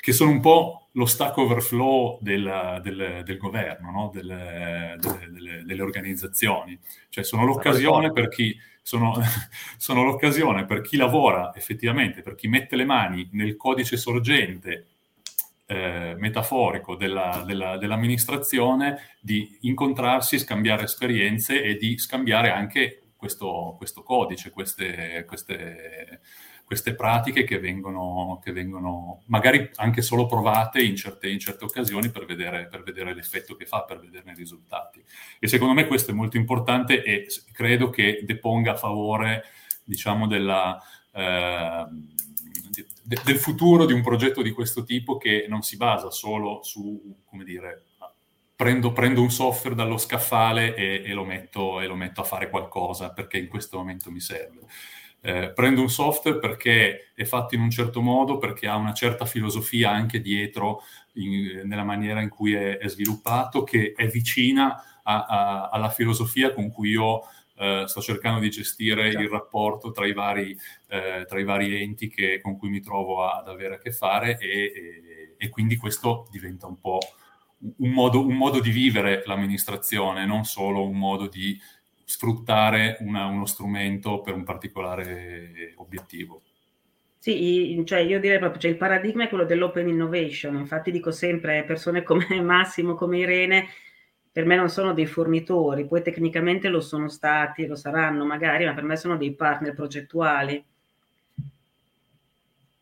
che sono un po' lo stack overflow del, del, del governo, no? delle, delle, delle, organizzazioni. Cioè sono l'occasione per chi, sono, sono l'occasione per chi lavora effettivamente, per chi mette le mani nel codice sorgente eh, metaforico della, della, dell'amministrazione di incontrarsi, scambiare esperienze e di scambiare anche questo, questo codice, queste, queste queste pratiche che vengono, che vengono, magari anche solo provate in certe, in certe occasioni per vedere, per vedere, l'effetto che fa, per vederne i risultati. E secondo me questo è molto importante e credo che deponga a favore, diciamo, della, eh, de, del futuro di un progetto di questo tipo che non si basa solo su, come dire, Prendo, prendo, un software dallo scaffale e, e, lo metto, e, lo metto, a fare qualcosa perché in questo momento mi serve eh, prendo un software perché è fatto in un certo modo, perché ha una certa filosofia anche dietro in, nella maniera in cui è, è, sviluppato, che è vicina a, a, alla filosofia con cui io eh, sto cercando di gestire certo. il rapporto tra i vari, eh, tra i vari enti che, con cui mi trovo ad avere a che fare e, e, e quindi questo diventa un po' un modo, un modo, di vivere l'amministrazione, non solo un modo di sfruttare una, uno strumento per un particolare obiettivo. Sì, cioè io direi proprio, cioè il paradigma è quello dell'open innovation, infatti dico sempre persone come Massimo, come Irene, per me non sono dei fornitori, poi tecnicamente lo sono stati, lo saranno magari, ma per me sono dei partner progettuali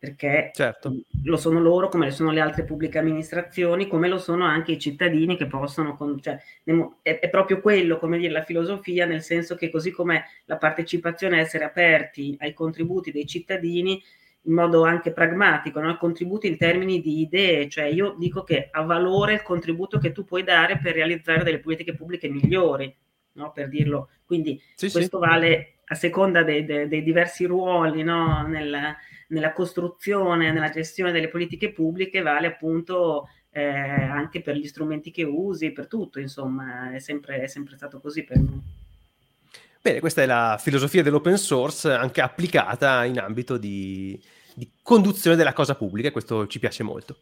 perché certo. lo sono loro come lo sono le altre pubbliche amministrazioni, come lo sono anche i cittadini che possono, cioè, è, è, proprio quello, come dire, la filosofia, nel senso che così come la partecipazione, essere aperti ai contributi dei cittadini in modo anche pragmatico, no? contributi in termini di idee, cioè io dico che ha valore il contributo che tu puoi dare per realizzare delle politiche pubbliche migliori, no? per dirlo. Quindi sì, questo sì. vale a seconda dei, dei, dei diversi ruoli no? nel nella costruzione, nella gestione delle politiche pubbliche vale appunto eh, anche per gli strumenti che usi, per tutto, insomma, è sempre, è sempre stato così per noi. Bene, questa è la filosofia dell'open source anche applicata in ambito di, di conduzione della cosa pubblica e questo ci piace molto.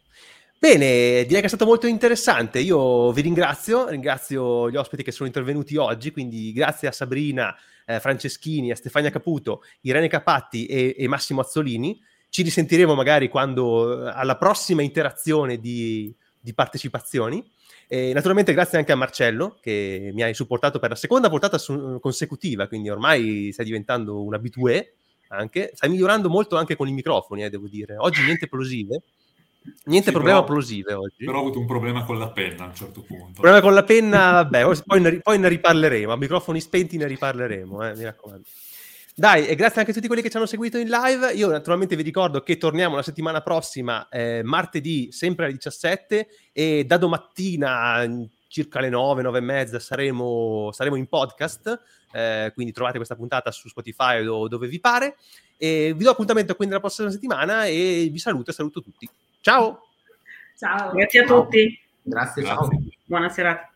Bene, direi che è stato molto interessante. Io vi ringrazio, ringrazio gli ospiti che sono intervenuti oggi, quindi grazie a Sabrina eh, Franceschini, a Stefania Caputo, Irene Capatti e, e, Massimo Azzolini. Ci risentiremo magari quando alla prossima interazione di di partecipazioni. E naturalmente grazie anche a Marcello che mi hai supportato per la seconda portata su- consecutiva, quindi ormai stai diventando un abitué anche. Stai migliorando molto anche con i microfoni, eh, devo dire. Oggi niente plosive. Niente Sì, problema plosive oggi. Però ho avuto un problema con la penna a un certo punto. Problema con la penna, vabbè, poi ne, poi ne riparleremo. A microfoni spenti ne riparleremo, eh, mi raccomando. Dai, e grazie anche a tutti quelli che ci hanno seguito in live. Io naturalmente vi ricordo che torniamo la settimana prossima, eh, martedì, sempre alle 17, e da domattina, mm, circa le 9, 9 e mezza, saremo, saremo in podcast. eh, quindi trovate questa puntata su Spotify o dove vi pare. E vi do appuntamento quindi la prossima settimana e vi saluto e saluto tutti. Ciao! Ciao. Grazie a tutti, Grazie, ciao. Grazie. buona serata.